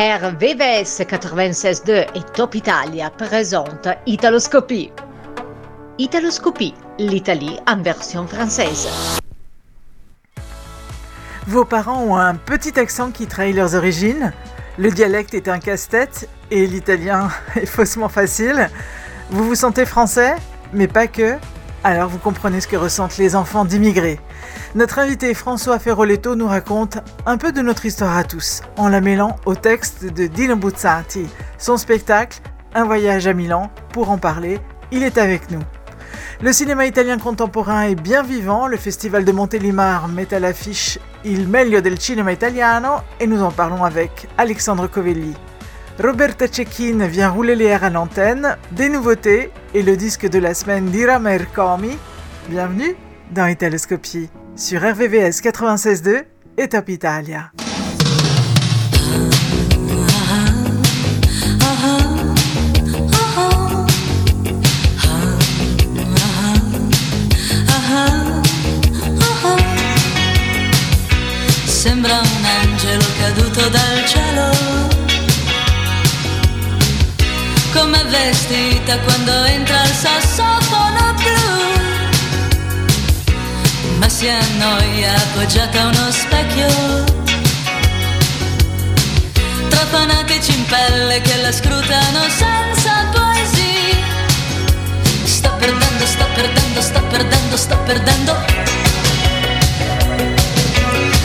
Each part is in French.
RVVS 96.2 et Top Italia présentent Italoscopie. Italoscopie, l'Italie en version française. Vos parents ont un petit accent qui trahit leurs origines. Le dialecte est un casse-tête et l'italien est faussement facile. Vous vous sentez français, mais pas que. Alors vous comprenez ce que ressentent les enfants d'immigrés. Notre invité François Ferroletto nous raconte un peu de notre histoire à tous, en la mêlant au texte de Dino Buzzati. Son spectacle, Un voyage à Milan, pour en parler, il est avec nous. Le cinéma italien contemporain est bien vivant, le festival de Montélimar met à l'affiche Il meglio del cinema italiano et nous en parlons avec Alexandre Covelli. Roberta Cecchine vient rouler les airs à l'antenne, des nouveautés et le disque de la semaine d'Irama Ercomi. Bienvenue dans Italoscopie sur RVVS 96.2 et Top Italia. Sembra un angelo caduto dal cielo, come vestita quando entra il sassofono blu ma si annoia appoggiata a uno specchio. Tra fanatici in pelle che la scrutano senza poesia. Sta perdendo, sta perdendo, sta perdendo, sta perdendo.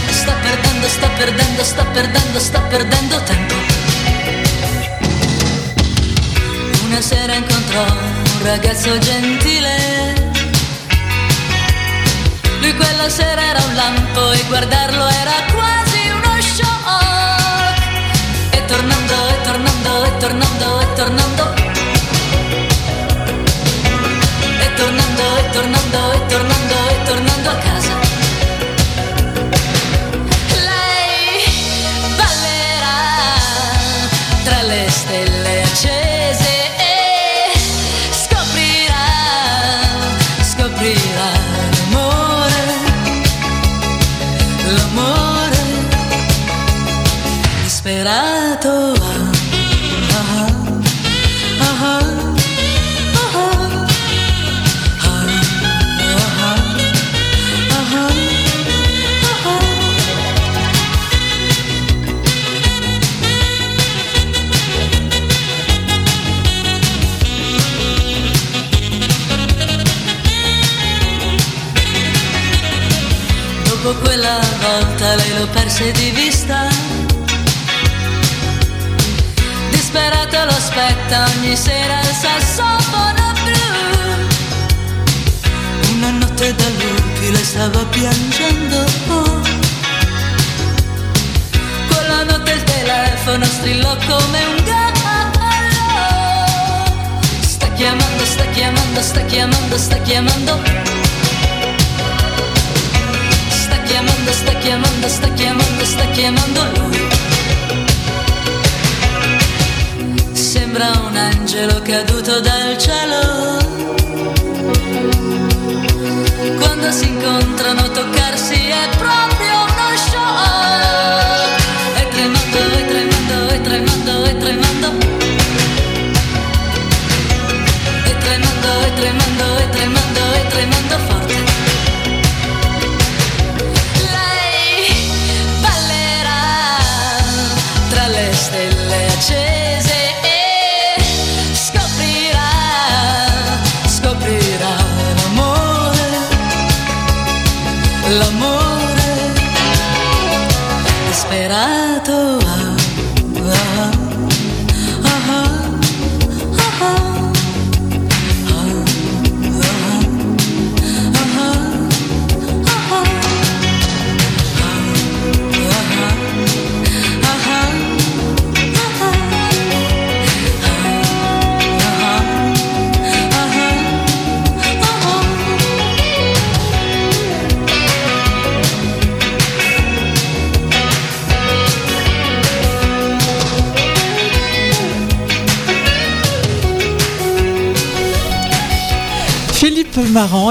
Sta perdendo, sta perdendo, sta perdendo, sta perdendo tempo. Una sera incontrò un ragazzo gentile lui quella sera era un lampo e guardarlo era quasi uno shock. E tornando, e tornando, e tornando, e tornando. E tornando, e tornando, e tornando, volta lei lo perse di vista. Disperata lo aspetta ogni sera il sassofono blu. Una notte da lupi lei stava piangendo. Quella notte il telefono strillò come un gallo. Sta chiamando, sta chiamando, sta chiamando, sta chiamando. Chiamando, sta chiamando, sta chiamando, sta chiamando lui. Sembra un angelo caduto dal cielo. Quando si incontrano toccarsi è proprio uno shock. E tremando, e tremando, e tremando, e tremando. E tremando, e tremando, e tremando, e tremando forte. Lei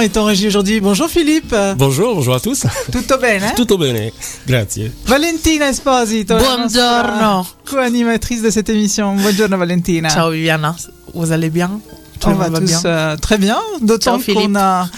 est en régie aujourd'hui. Bonjour Philippe. Bonjour, bonjour à tous. Tutto bene? Tutto bene, grazie. Valentina Esposito. Buongiorno. Co-animatrice de cette émission. Buongiorno Valentina. Ciao Viviana, vous allez bien? Tout On va tous bien? euh, très bien, d'autant qu'on a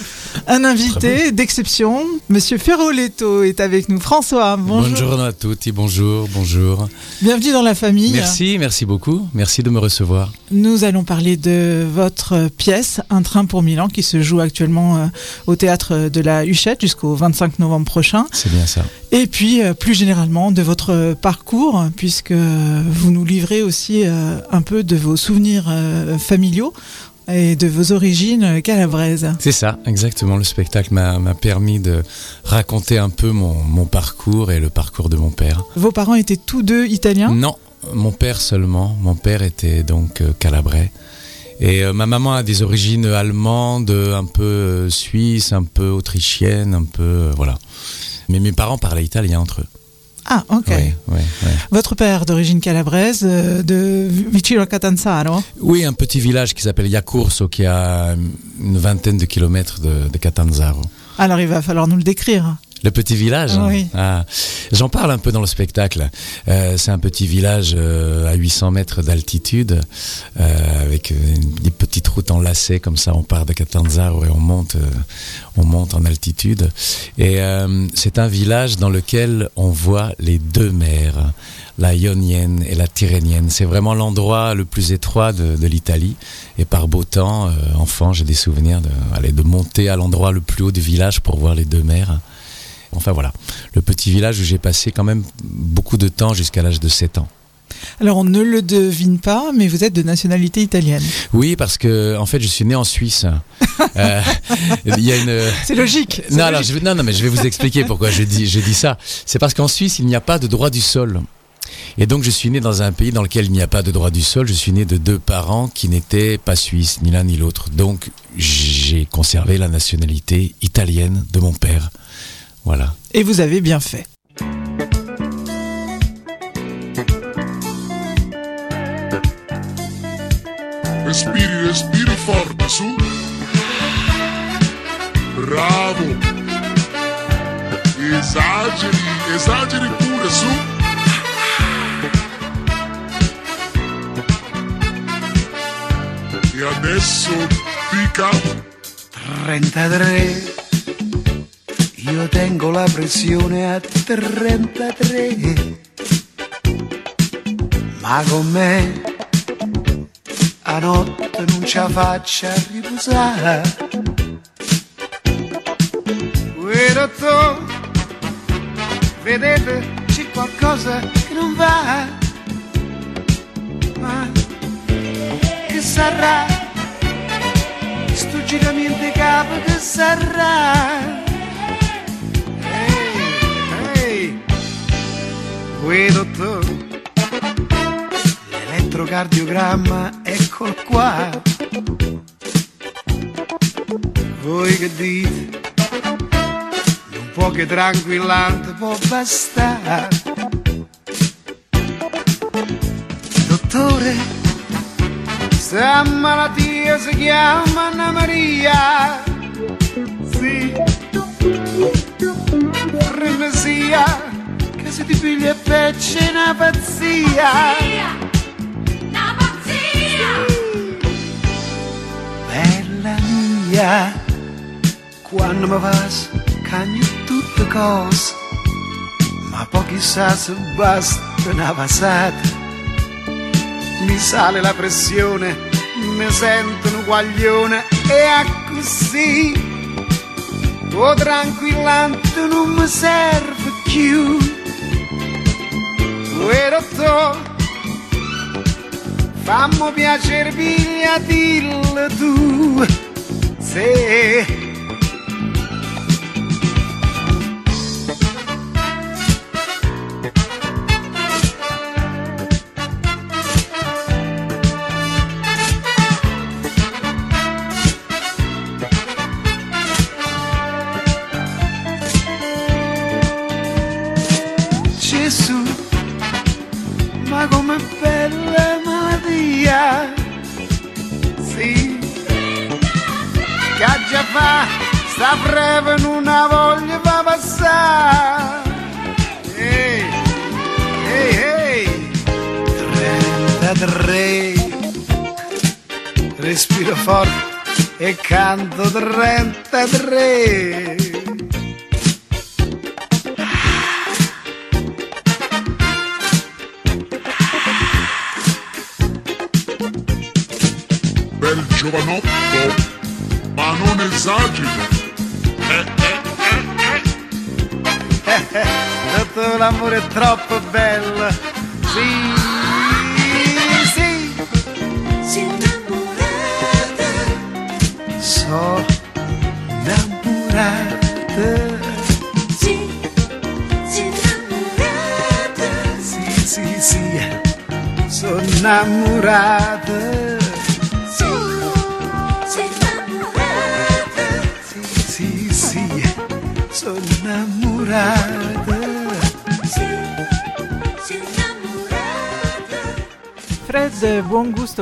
un invité d'exception. Monsieur Ferroletto est avec nous. François, bonjour. Buongiorno a tutti, bonjour, bonjour. Bienvenue dans la famille. Merci, merci beaucoup. Merci de me recevoir. Nous allons parler de votre pièce, Un train pour Milan, qui se joue actuellement euh, au théâtre de la Huchette jusqu'au 25 novembre prochain. C'est bien ça. Et puis, euh, plus généralement, de votre parcours, puisque vous nous livrez aussi euh, un peu de vos souvenirs familiaux et de vos origines calabraises. C'est ça, exactement. Le spectacle m'a permis de raconter un peu mon, mon parcours et le parcours de mon père. Vos parents étaient tous deux italiens? Non, mon père seulement. Mon père était donc euh, calabrais. Et euh, ma maman a des origines allemandes, un peu euh, suisses, un peu autrichiennes, un peu... euh, voilà. Mais mes parents parlaient italien entre eux. Ah, ok. Oui, oui, oui. Votre père d'origine calabraise, euh, de Vicino Catanzaro? Oui, un petit village qui s'appelle Iacurso, qui a une vingtaine de kilomètres de, de Catanzaro. Alors, il va falloir nous le décrire. Le petit village hein Oui. Ah, J'en parle un peu dans le spectacle. Euh, c'est un petit village euh, à 800 mètres d'altitude, euh, avec une, des petites routes enlacées comme ça. On part de Catanzaro et on monte, on monte en altitude. Et c'est un village dans lequel on voit les deux mers, la Ionienne et la Tyrrhénienne. C'est vraiment l'endroit le plus étroit de, de l'Italie. Et par beau temps, enfant, j'ai des souvenirs de, de monter à l'endroit le plus haut du village pour voir les deux mers. Enfin voilà, le petit village où j'ai passé quand même beaucoup de temps jusqu'à l'âge de 7 ans. Alors, on ne le devine pas, mais vous êtes de nationalité italienne. Oui, parce que en fait, je suis né en Suisse. Euh, une. C'est logique. alors, je non, non, mais je vais vous expliquer pourquoi je dis, je dis ça. C'est parce qu'en Suisse, il n'y a pas de droit du sol. Et donc, je suis né dans un pays dans lequel il n'y a pas de droit du sol. Je suis né de deux parents qui n'étaient pas suisses, ni l'un ni l'autre. Donc, j'ai conservé la nationalité italienne de mon père. Voilà. Et vous avez bien fait. Respiri, respiri forte, su. Bravo. Esageri, esageri pure, su. E adesso pica. 33 Io tengo la pressione a 33 Ma con me a notte non la faccia riposare. Uè dottor Vedete c'è qualcosa che non va. Ma che sarà? Sto giramento capo che sarà Uè dottore L'elettrocardiogramma eccolo qua Voi che dite Un po' che tranquillante può bastare Dottore Sta malattia si chiama Anna Maria. Sì. Frenesia, se ti piglia e fece una pazzia. Bella mia, quando mi vas, cagno tutte cose. Ma poi chissà se basta una passata mi sale la pressione, mi sento un guaglione e a così tuo tranquillante non mi serve più guerotto Fammo piacere, pigliatil tu, se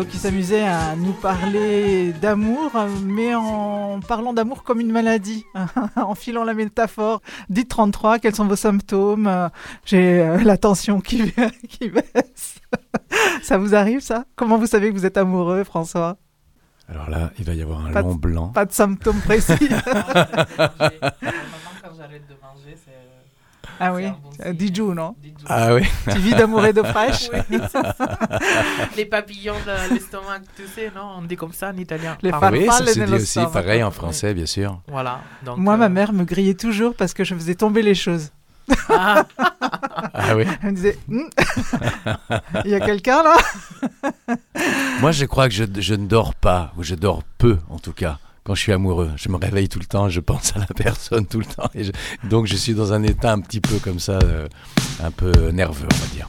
Qui s'amusait à nous parler d'amour, mais en parlant d'amour comme une maladie, en filant la métaphore. Dites 33, quels sont vos symptômes? J'ai euh, la tension qui, qui baisse. ça vous arrive ça? Comment vous savez que vous êtes amoureux, François? Alors là, il va y avoir un Pas de- long blanc. Pas de symptômes précis. quand j'arrête de manger, c'est. Ah oui, Euh. Dijon, non. Ah oui. Tu vis d'amour et d'eau fraîche Oui. Les papillons dans l'estomac, tu sais, non On dit comme ça en italien. Les femmes- Oui, ça se dit aussi pareil en français, bien sûr. Voilà. Donc, Moi, ma euh, mère me grillait toujours parce que je faisais tomber les choses. ah, Ah oui. Elle me disait Hum, Il y a quelqu'un là? Moi, je crois que je, je ne dors pas, ou je dors peu en tout cas, quand je suis amoureux. Je me réveille tout le temps, je pense à la personne tout le temps. Et donc, je suis dans un état un petit peu comme ça, euh, un peu nerveux, on va dire.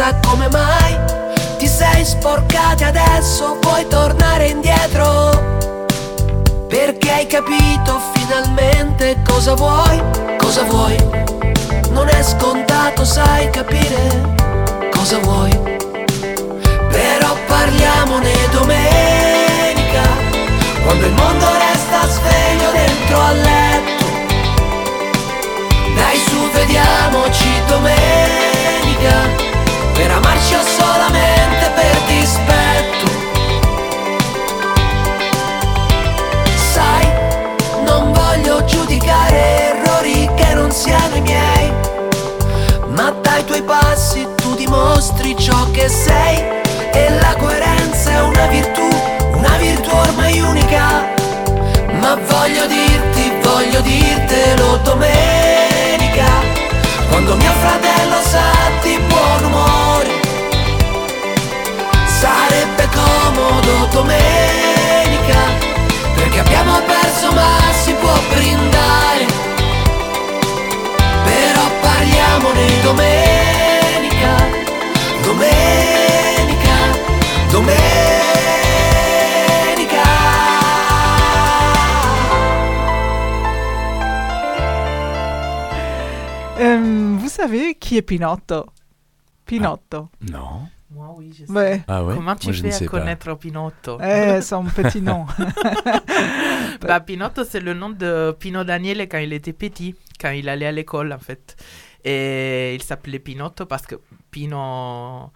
Stessa come mai? Ti sei sporcata e adesso vuoi tornare indietro? Perché hai capito finalmente cosa vuoi? Cosa vuoi? Non è scontato, sai capire cosa vuoi. Però parliamone domenica quando il mondo resta sveglio dentro al letto. Dai su, vediamoci domenica, per amarci o solamente per dispetto. Sai, non voglio giudicare errori che non siano i miei, ma dai tuoi passi tu dimostri ciò che sei e la coerenza è una virtù, una virtù ormai unica. Ma voglio dirti, voglio dirtelo domenica, quando mio fratello sa di comodo domenica, perché abbiamo perso ma si può brindare. Però parliamone domenica, domenica, domenica. Euh, Vous savez qui est Pinotto Pinotto. Non. Moi, oui, je sais. Ouais. Ah ouais? Comment tu Moi, fais sais à pas. connaître Pinotto? Eh, son petit nom. bah, Pinotto, c'est le nom de Pino Daniele quand il était petit, quand il allait à l'école, en fait. Et il s'appelait Pinotto parce que Pino...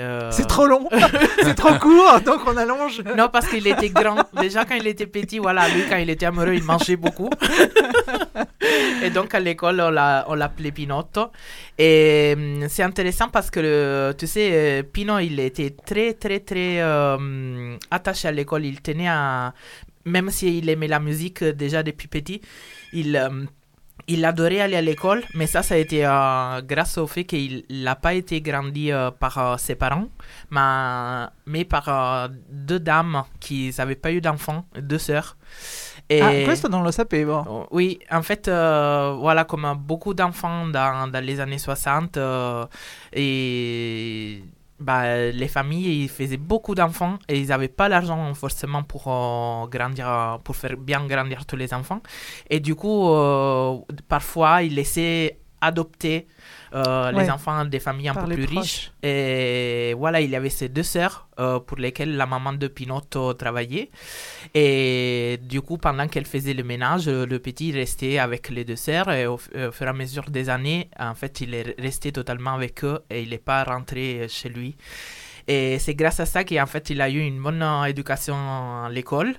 euh, C'est trop long. C'est trop court, donc on allonge. Non, parce qu'il était grand. Déjà, quand il était petit, voilà, lui, quand il était amoureux, il mangeait beaucoup. Et donc, à l'école, on l'a- on l'appelait Pinotto. Et hum, c'est intéressant parce que, le- tu sais, euh, Pino, il était très, très, très euh, attaché à l'école. Il tenait à... Même s'il aimait la musique euh, déjà depuis petit, il... euh, il adorait aller à l'école, mais ça, ça a été euh, grâce au fait qu'il n'a pas été grandi euh, par euh, ses parents, mais, mais par deux dames qui n'avaient pas eu d'enfants, deux sœurs. Et Ah, questo non lo sapevo. Oui, en fait, euh, voilà, comme beaucoup d'enfants dans, dans les années 60, euh, et bah, les familles ils faisaient beaucoup d'enfants et ils n'avaient pas l'argent forcément pour euh, grandir, pour faire bien grandir tous les enfants. Et du coup, euh, parfois, ils laissaient adopter euh, Ouais. les enfants des familles un Par peu plus proches. riches. Et voilà, il y avait ces deux sœurs euh, pour lesquelles la maman de Pinotto travaillait. Et du coup, pendant qu'elle faisait le ménage, euh, le petit restait avec les deux sœurs. Et au, au fur et à mesure des années, en fait, il est resté totalement avec eux et il n'est pas rentré chez lui. Et c'est grâce à ça qu'en fait, il a eu une bonne euh, éducation à l'école.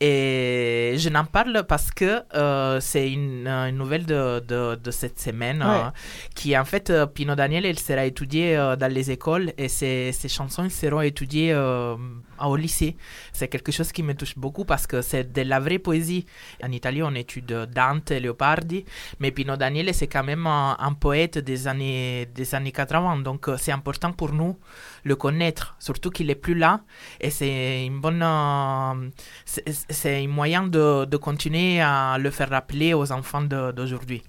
Et je n'en parle parce que euh, c'est une, euh, une nouvelle de, de, de cette semaine Ouais. euh, qui, en fait, Pino Daniel, elle sera étudiée euh, dans les écoles et ces, ces chansons seront étudiées au lycée. C'est quelque chose qui me touche beaucoup parce que c'est de la vraie poésie. En Italie, on étudie Dante, Leopardi, mais Pino Daniele, c'est quand même un, un poète des années, des années 80. Donc, c'est important pour nous le connaître, surtout qu'il est plus là. Et c'est une bonne, euh, c'est un moyen de, de continuer à le faire rappeler aux enfants d'aujourd'hui.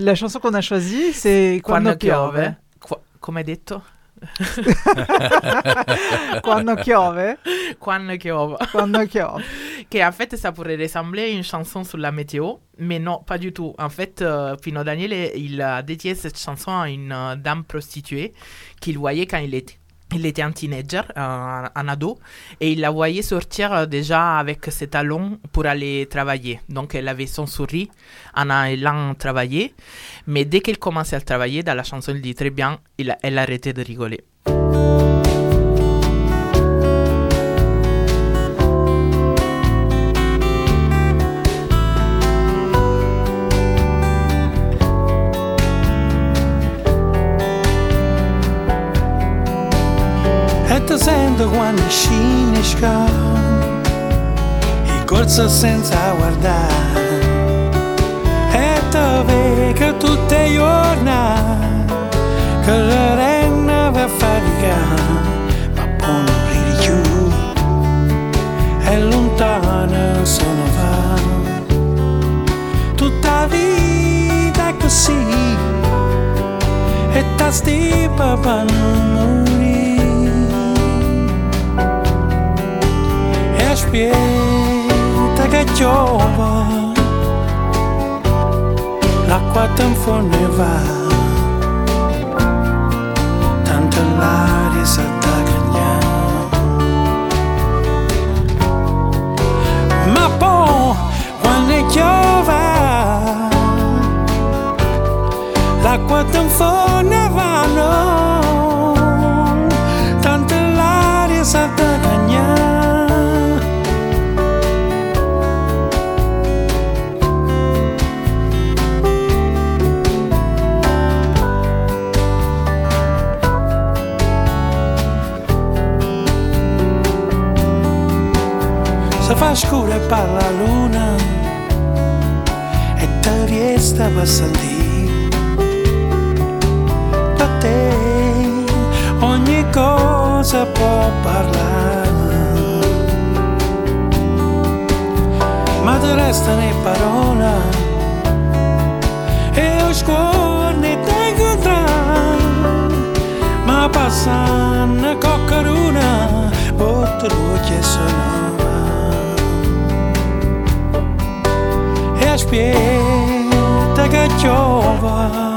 La chanson qu'on a choisie, c'est Quando piove. Qua- Come hai detto? Quando piove. Quando piove. Quando piove. que en fait ça pourrait ressembler à une chanson sur la météo, mais non, pas du tout. En fait, euh, Pino Daniele, il a dédié cette chanson à une euh, dame prostituée qu'il voyait quand il était. Il était un teenager, un, ado, et il la voyait sortir euh, déjà avec ses talons pour aller travailler. Donc elle avait son sourire en allant travailler, mais dès qu'elle commençait à travailler, dans la chanson, il dit très bien, elle a arrêté de rigoler. Quando scini scam E corsa senza guardare. E ti vedo tutte le giornate Che la renna va a faticare Ma non ridi più E lontana sono va. Tutta vita così E ta stipa per non morire E aspetta che piova L'acqua te ne va Tanto l'aria si attacca Ma poi quando piove L'acqua te Se fa scuro e parla la luna E te riesta per sentire Da te ogni cosa può parlare Ma te restano le parole E lo scuorni te incontrare Ma passano coccaruna Botte luce sonora E aspetta che piova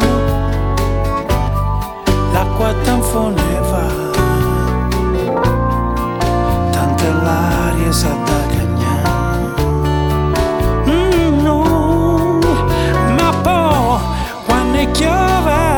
L'acqua te ne va Tanto l'aria sa da cagnare Mm, no, ma poi quando piove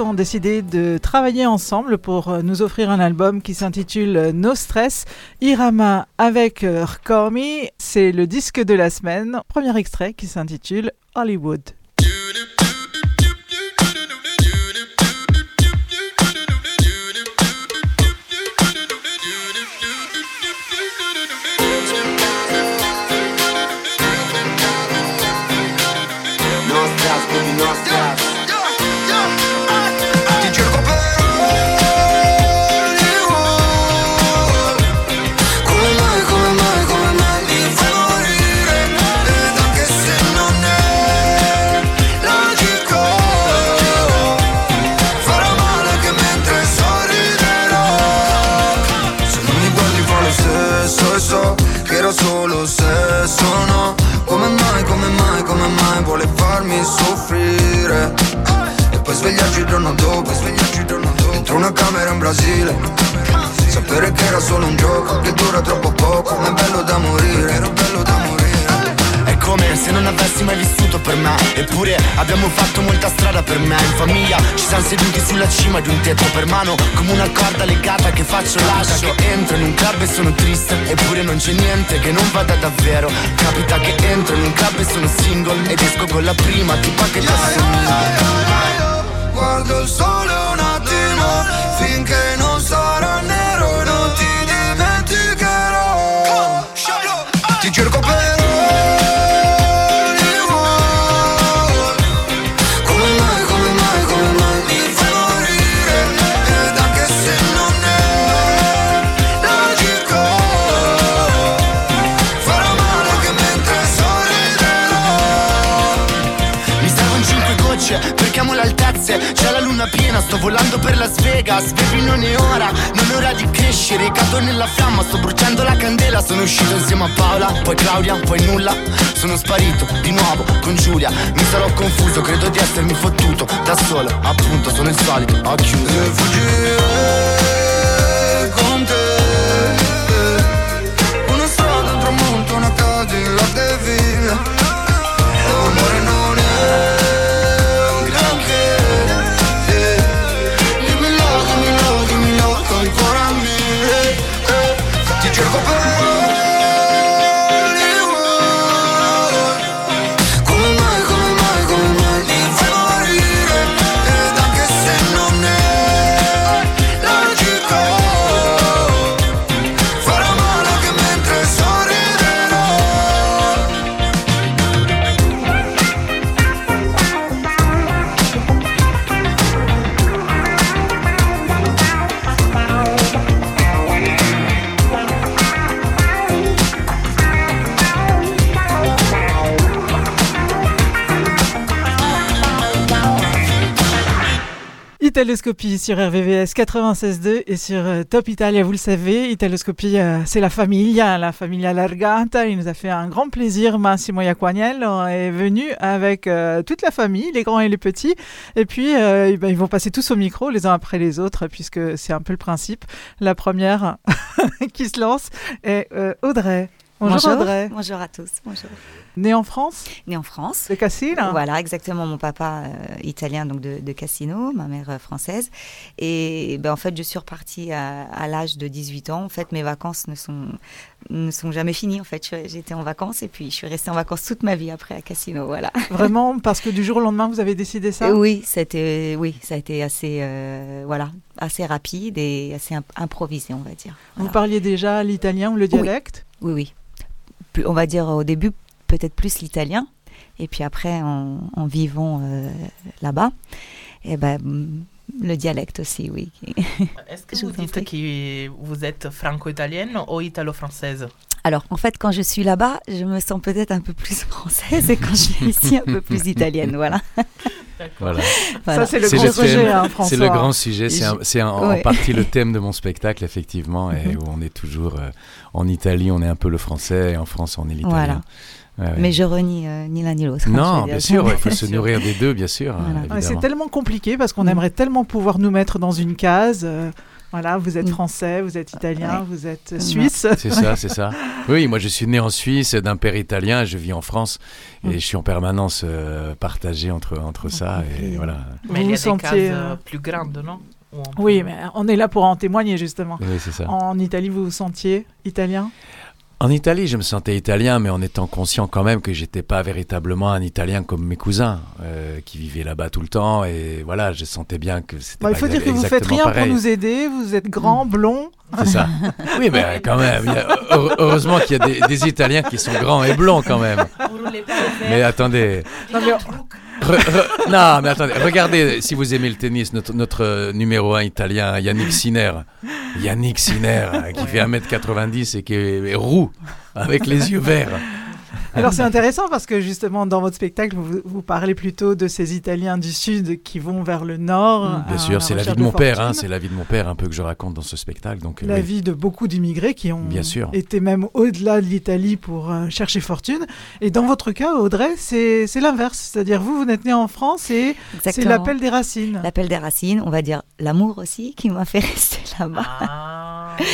ont décidé de travailler ensemble pour euh, nous offrir un album qui s'intitule euh, No Stress. Irama avec euh, Rkomi, c'est le disque de la semaine. Premier extrait qui s'intitule Hollywood. Per me In famiglia. Ci siamo seduti sulla cima di un tetto per mano Come una corda legata che faccio lascio. Che entro in un club e sono triste Eppure non c'è niente che non vada davvero. Capita che entro in un club e sono single Ed esco con la prima tipa che ti assomiglia Guardo il sole un attimo Finché piena, sto volando per Las Vegas Baby non è ora, non è ora di crescere Cado nella fiamma, sto bruciando la candela Sono uscito insieme a Paola, poi Claudia, poi nulla Sono sparito, di nuovo, con Giulia Mi sarò confuso, credo di essermi fottuto Da solo, appunto, sono il solito, ho chiuso. E fuggire con te Una strada, un tramonto, una Cadillac de villa Italoscopie sur RVVS 96.2 et sur euh, Top Italia, vous le savez, Italoscopie, euh, c'est la famiglia, la famiglia Largata. Il nous a fait un grand plaisir. Massimo Iaquaniel est venu avec euh, toute la famille, les grands et les petits. Et puis, ben, ils vont passer tous au micro, les uns après les autres, puisque c'est un peu le principe. La première qui se lance est Audrey. Bonjour, Audrey. Bonjour à tous. Bonjour. Née en France Née en France. De Cassine Voilà, exactement. Mon papa euh, italien, donc de, de Cassino, ma mère euh, française. Et ben, en fait, je suis repartie à, à l'âge de 18 ans. En fait, mes vacances ne sont ne sont jamais finis en fait. J'étais en vacances et puis je suis restée en vacances toute ma vie après à Cassino. Voilà. Vraiment, parce que du jour au lendemain, vous avez décidé ça? Oui, c'était, oui, ça a été assez, euh, voilà, assez rapide et assez imp- improvisé, on va dire. Vous parliez déjà l'italien ou le dialecte? Oui, oui. Plus- on va dire au début peut-être plus l'italien. Et puis après en, en vivant euh, là-bas, et ben mm, le dialecte aussi, oui. Est-ce que vous vous dites que vous êtes franco-italienne ou italo-française? Alors, en fait, quand je suis là-bas, je me sens peut-être un peu plus française et quand je suis ici, un peu plus italienne. Voilà. Voilà. Voilà. Ça, c'est le C'est grand sujet, hein, C'est le grand sujet, c'est en, partie le thème de mon spectacle, effectivement, et Mhm. où on est toujours euh, en Italie, on est un peu le français, et en France, on est l'italien. Voilà. Ouais, ouais. Mais je renie euh, ni l'un ni l'autre. je Non, bien sûr, il faut se nourrir des deux, bien sûr. Voilà. Ouais, C'est tellement compliqué parce qu'on Mm. aimerait tellement pouvoir nous mettre dans une case. euh, voilà, vous êtes Mm. français, vous êtes italien, Ouais. vous êtes suisse. C'est ça, c'est ça. Oui, moi je suis né en Suisse, d'un père italien, je vis en France et Mm. je suis en permanence euh, partagé entre, entre ça et voilà. Mais il y vous a des sentiez, cases euh, euh, plus grandes, non? Oui, mais on est là pour en témoigner justement. Oui, c'est ça. En Italie, vous vous sentiez italien? En Italie, je me sentais italien, mais en étant conscient quand même que j'étais pas véritablement un Italien comme mes cousins euh, qui vivaient là-bas tout le temps et voilà, je sentais bien que c'était Bah, Il faut dire que vous faites rien pareil. pour nous aider. Vous êtes grand, blond. C'est ça. Oui, mais quand même, il y a- heure- heureusement qu'il y a des, des Italiens qui sont grands et blonds quand même. Mais attendez, Non, mais- Non, mais attendez, regardez, si vous aimez le tennis, notre, euh, numéro 1 italien, Yannick Sinner. Yannick Sinner, euh, qui fait 1m90 et qui est roux, avec les yeux verts. Alors c'est intéressant parce que justement dans votre spectacle, vous, vous parlez plutôt de ces Italiens du Sud qui vont vers le Nord. Bien sûr, c'est la vie de mon père, hein, c'est la vie de mon père un peu que je raconte dans ce spectacle. Donc, la oui. vie de beaucoup d'immigrés qui ont Bien sûr. été même au-delà de l'Italie pour euh, chercher fortune. Et dans votre cas, Audrey, c'est c'est l'inverse. C'est-à-dire vous, vous n'êtes né en France et c'est l'appel des racines. L'appel des racines, on va dire l'amour aussi qui m'a fait rester là-bas. Ah.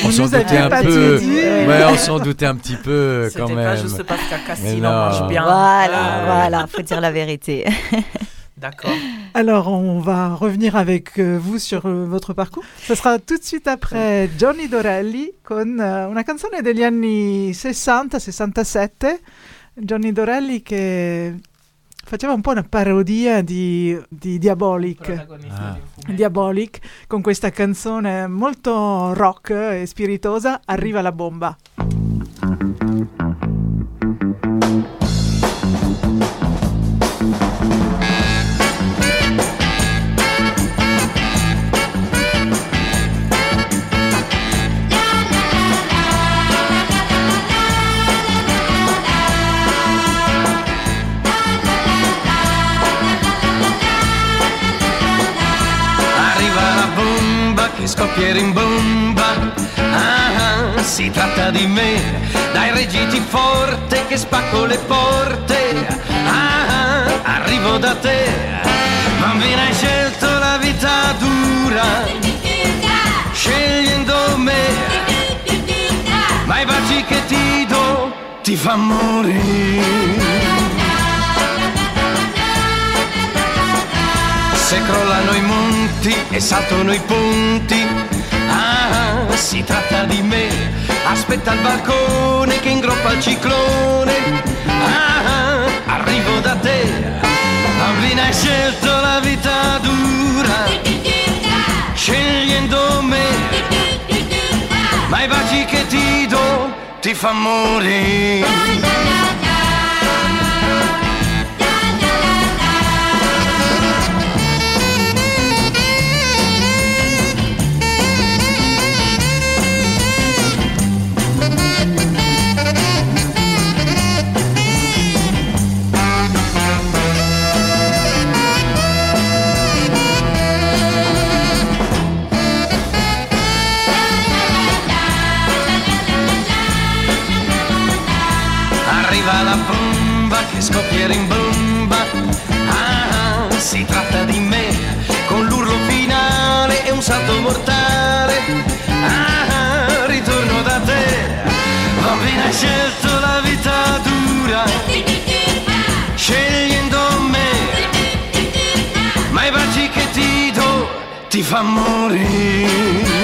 On s'en doutait un peu. Ouais, on s'en doutait un petit peu quand C'était pas même. juste parce qu'à Cassino on mange bien. Voilà, Ah, voilà, faut dire la vérité. D'accord. Alors, on va revenir avec euh, vous sur euh, votre parcours. Ce sera tout de suite après Johnny Dorelli con eh, una canzone degli anni 60-67. Johnny Dorelli che faceva un po' una parodia di, di Diabolic. Ah. di. Diabolic con questa canzone molto rock e spiritosa Arriva la bomba. Bomba che scoppia e rimbomba. Ah, ah, si tratta di me, dai reggiti forte che spacco le porte. Ah, ah, arrivo da te, bambina hai scelto la vita dura, scegliendo me. Ma i baci che ti do ti fa morire. Se crollano i monti e saltano i ponti, ah, si tratta di me. Aspetta il balcone che ingroppa il ciclone, ah, arrivo da te. Bambina hai scelto la vita dura, scegliendo me. Ma i baci che ti do ti fa morire. Bomba che scoppia e rimbomba. Ah, si tratta di me, con l'urlo finale e un salto mortale. Ah, ritorno da te, bambina hai scelto la vita dura, scegliendo me. Ma i baci che ti do ti fa morire.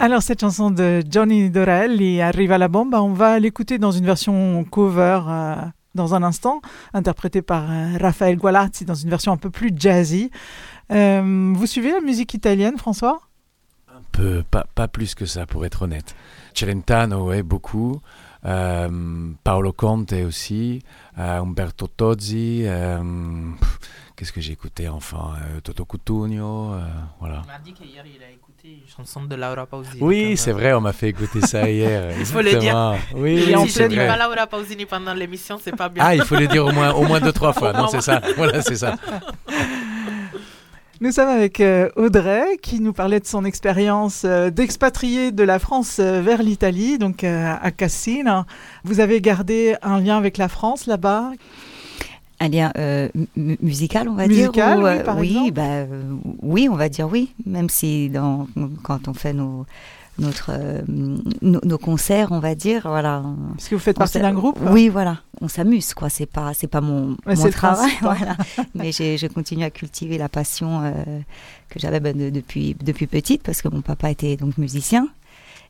Alors cette chanson de Johnny Dorelli, Arriva la bomba, on va l'écouter dans une version cover euh, dans un instant, interprétée par euh, Raphaël Gualazzi dans une version un peu plus jazzy. Euh, vous suivez la musique italienne, François? Un peu, pas, pas plus que ça pour être honnête. Celentano, ouais, beaucoup. Euh, Paolo Conte aussi. euh, Umberto Tozzi. euh, Qu'est-ce que j'ai écouté enfin Euh, Toto Cutugno, euh, voilà. Il m'a dit qu'hier il a chanson de Laura Pausini. Oui, c'est euh, vrai, on m'a fait écouter ça hier. Il faut le dire. Oui, Et oui, si je dis vrai. pas Laura Pausini pendant l'émission, c'est pas bien. Ah, il faut le dire au moins, au moins deux, trois fois. Non, c'est ça. Voilà, c'est ça. Nous sommes avec euh, Audrey qui nous parlait de son expérience euh, d'expatrié de la France vers l'Italie, donc à Cassine. Vous avez gardé un lien avec la France là-bas? Un lien euh, mu- musical, on va Musical, dire ou, oui, euh, par oui, exemple bah, euh, oui, on va dire oui. Même si dans, quand on fait nos, notre, euh, nos, nos concerts, on va dire, voilà. Parce que vous faites on partie d'un groupe Oui, voilà. On s'amuse, quoi. C'est pas, c'est pas mon, mon travail, hein. voilà. Mais j'ai, je continue à cultiver la passion euh, que j'avais ben, de- depuis, depuis petite, parce que mon papa était donc musicien.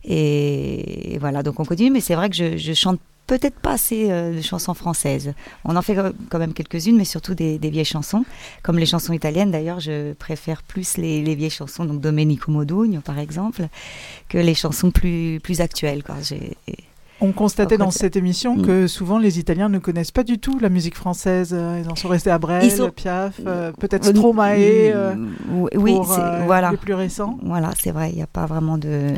Et voilà, donc on continue. Mais c'est vrai que je, je chante peut-être pas assez euh, de chansons françaises. On en fait quand même quelques-unes, mais surtout des, vieilles chansons. Comme les chansons italiennes, d'ailleurs, je préfère plus les, les vieilles chansons, donc Domenico Modugno, par exemple, que les chansons plus, plus actuelles. J'ai- On constatait dans cette émission Mm. que souvent les Italiens ne connaissent pas du tout la musique française. Euh, Ils en sont restés à Brel, sont- Piaf, euh, peut-être Euh, Stromae euh, mm, oui, pour c'est- euh, voilà. les plus récents. Voilà, c'est vrai, il n'y a pas vraiment de.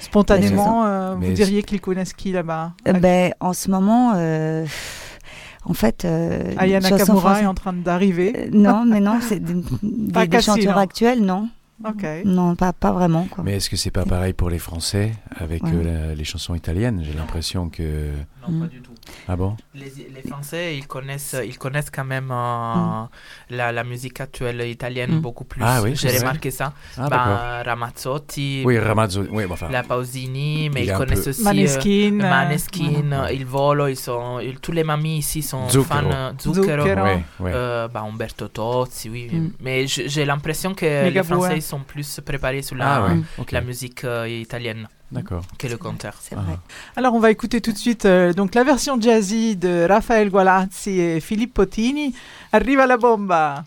Spontanément, euh, vous diriez qu'ils connaissent qui là-bas Euh, ben, en ce moment, euh, en fait. Euh, Ayana françaises- est en train d'arriver. Euh, non, mais non, c'est des, Pas des, des chanteurs hein. actuels, non. Ok. Non, pas, pas vraiment. Quoi. Mais est-ce que c'est pas pareil pour les Français avec Ouais. euh, la- les chansons italiennes? J'ai l'impression que. Non, Mm. pas du tout. Ah bon? Les, les Français, ils connaissent, ils connaissent quand même euh, Mm. la, la musique actuelle italienne Mm. beaucoup plus. Ah oui, J'ai remarqué ça. Ah, Bah, Ramazzotti, Oui, Ramazzo. Oui, enfin. la Pausini, mais Il ils connaissent peu- aussi Maneskin, euh, euh, Maneskin, euh, Il Volo, ils sont, ils- tous les mamies ici sont Zucchero. fans euh, Zucchero. Zucchero. Ouais. Euh, bah, Umberto Tozzi, oui. Mm. Mais j'ai l'impression que les Français sont plus préparés sur la, Ah ouais, Mm. ok. la musique euh, italienne D'accord. que le contraire. C'est Ah. vrai. Alors on va écouter tout de suite euh, donc la version jazzy de Raphaël Gualazzi et Philippe Potini. Arriva la bomba.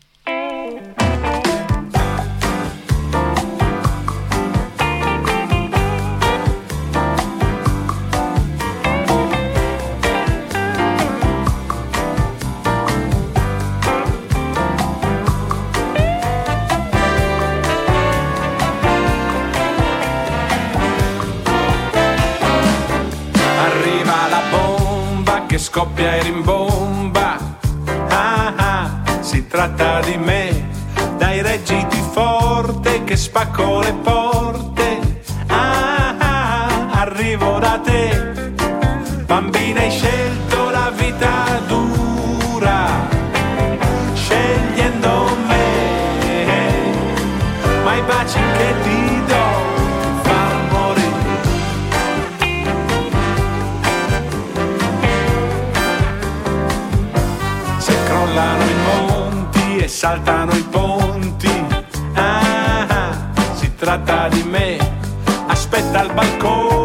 Scoppia e rimbomba. Ah ah, si tratta di me. Dai reggiti forte che spacco le porte. Ah ah, arrivo da te. Saltano i ponti. Ah, ah, si tratta di me. Aspetta al balcone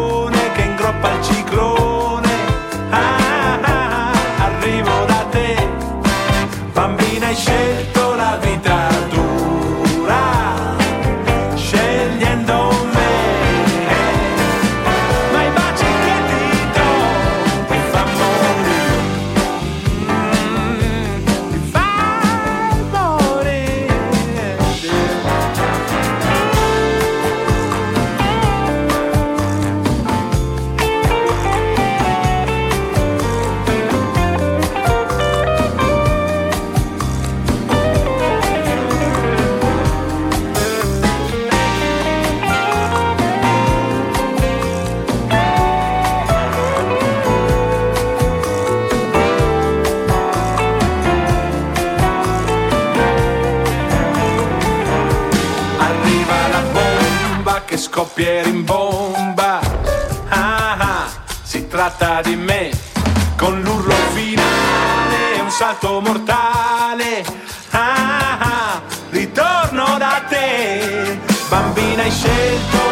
salto mortale. Ah, ah, ritorno da te. Bambina hai scelto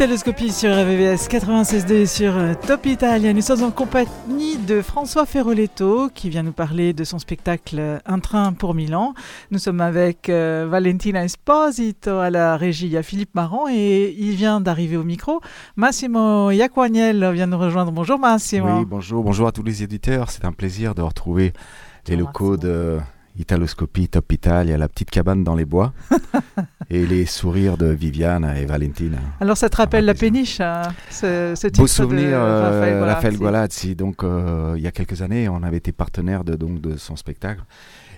Italoscopie sur RVVS 96.2 sur euh, Top Italia. Nous sommes en compagnie de François Ferroletto qui vient nous parler de son spectacle Un train pour Milan. Nous sommes avec euh, Valentina Esposito à la régie. Il y a Philippe Marron et il vient d'arriver au micro. Massimo Iaquagnel vient nous rejoindre. Bonjour Massimo. Oui, bonjour, bonjour à tous les éditeurs. C'est un plaisir de retrouver les locaux de Italoscopie Top Italia, la petite cabane dans les bois, et les sourires de Viviane et Valentina. Alors ça te rappelle la péniche, hein, ce, ce Beau souvenir, de euh, Raphaël Gualazzi. Donc, euh, il y a quelques années, on avait été partenaire de, donc, de son spectacle.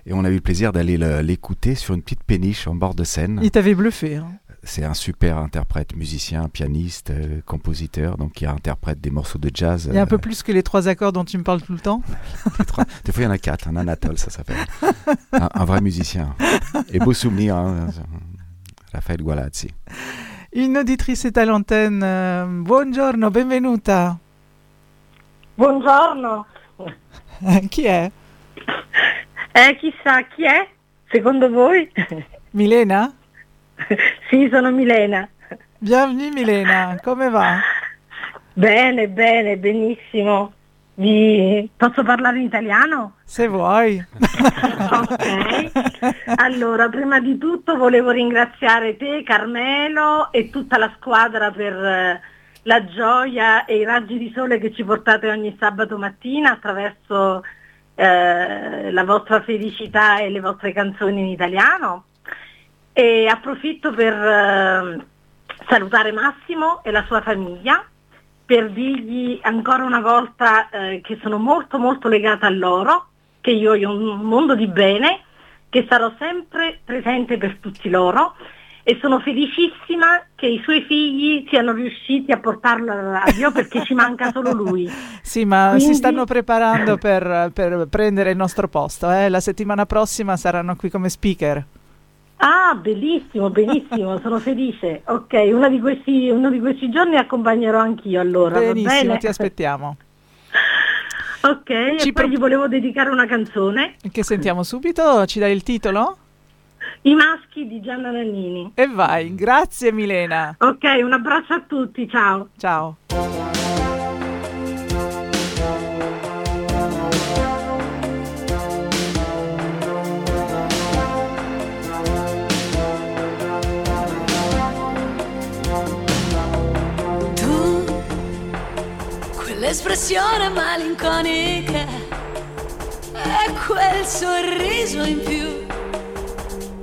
Et on a eu le plaisir d'aller le- l'écouter sur une petite péniche en bord de Seine. Il t'avait bluffé. hein. C'est un super interprète, musicien, pianiste, euh, compositeur, donc qui interprète des morceaux de jazz. Il y a un euh, peu plus que les trois accords dont tu me parles tout le temps. Des fois, il y en a quatre. Un Anatole, ça s'appelle. un, un vrai musicien. Et beau souvenir, hein, Raphaël Gualazzi. Une auditrice est à l'antenne. euh, buongiorno, benvenuta. Buongiorno. Chi è? Eh, chissà chi è? Secondo voi? Milena? sì, sono Milena. Bienvenue Milena, come va? Bene, bene, benissimo. Vi... Posso parlare in italiano? Se vuoi. Ok. Allora, prima di tutto volevo ringraziare te, Carmelo e tutta la squadra per eh, la gioia e i raggi di sole che ci portate ogni sabato mattina attraverso eh, la vostra felicità e le vostre canzoni in italiano. E approfitto per eh, salutare Massimo e la sua famiglia per dirgli ancora una volta eh, che sono molto molto legata a loro, che io ho un mondo di bene, che sarò sempre presente per tutti loro e sono felicissima che i suoi figli siano riusciti a portarlo alla radio perché ci manca solo lui. Sì, ma si Quindi- stanno preparando per, per prendere il nostro posto. eh. La settimana prossima saranno qui come speaker. Ah, bellissimo, benissimo, sono felice. Ok, uno di questi, uno di questi giorni accompagnerò anch'io allora, Benissimo, ti aspettiamo. Ok, e poi gli volevo dedicare una canzone, Che sentiamo subito? Ci dai il titolo? I maschi di Gianna Nannini. E vai, grazie Milena. Ok, un abbraccio a tutti, ciao. Ciao. Quell'espressione malinconica e quel sorriso in più,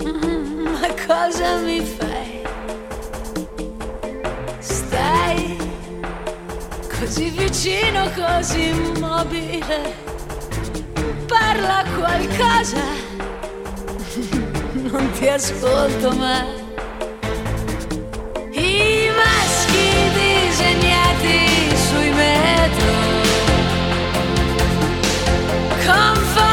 Mm, ma cosa mi fai? Stai così vicino, così immobile, parla qualcosa, non ti ascolto mai. I maschi disegnati red. Come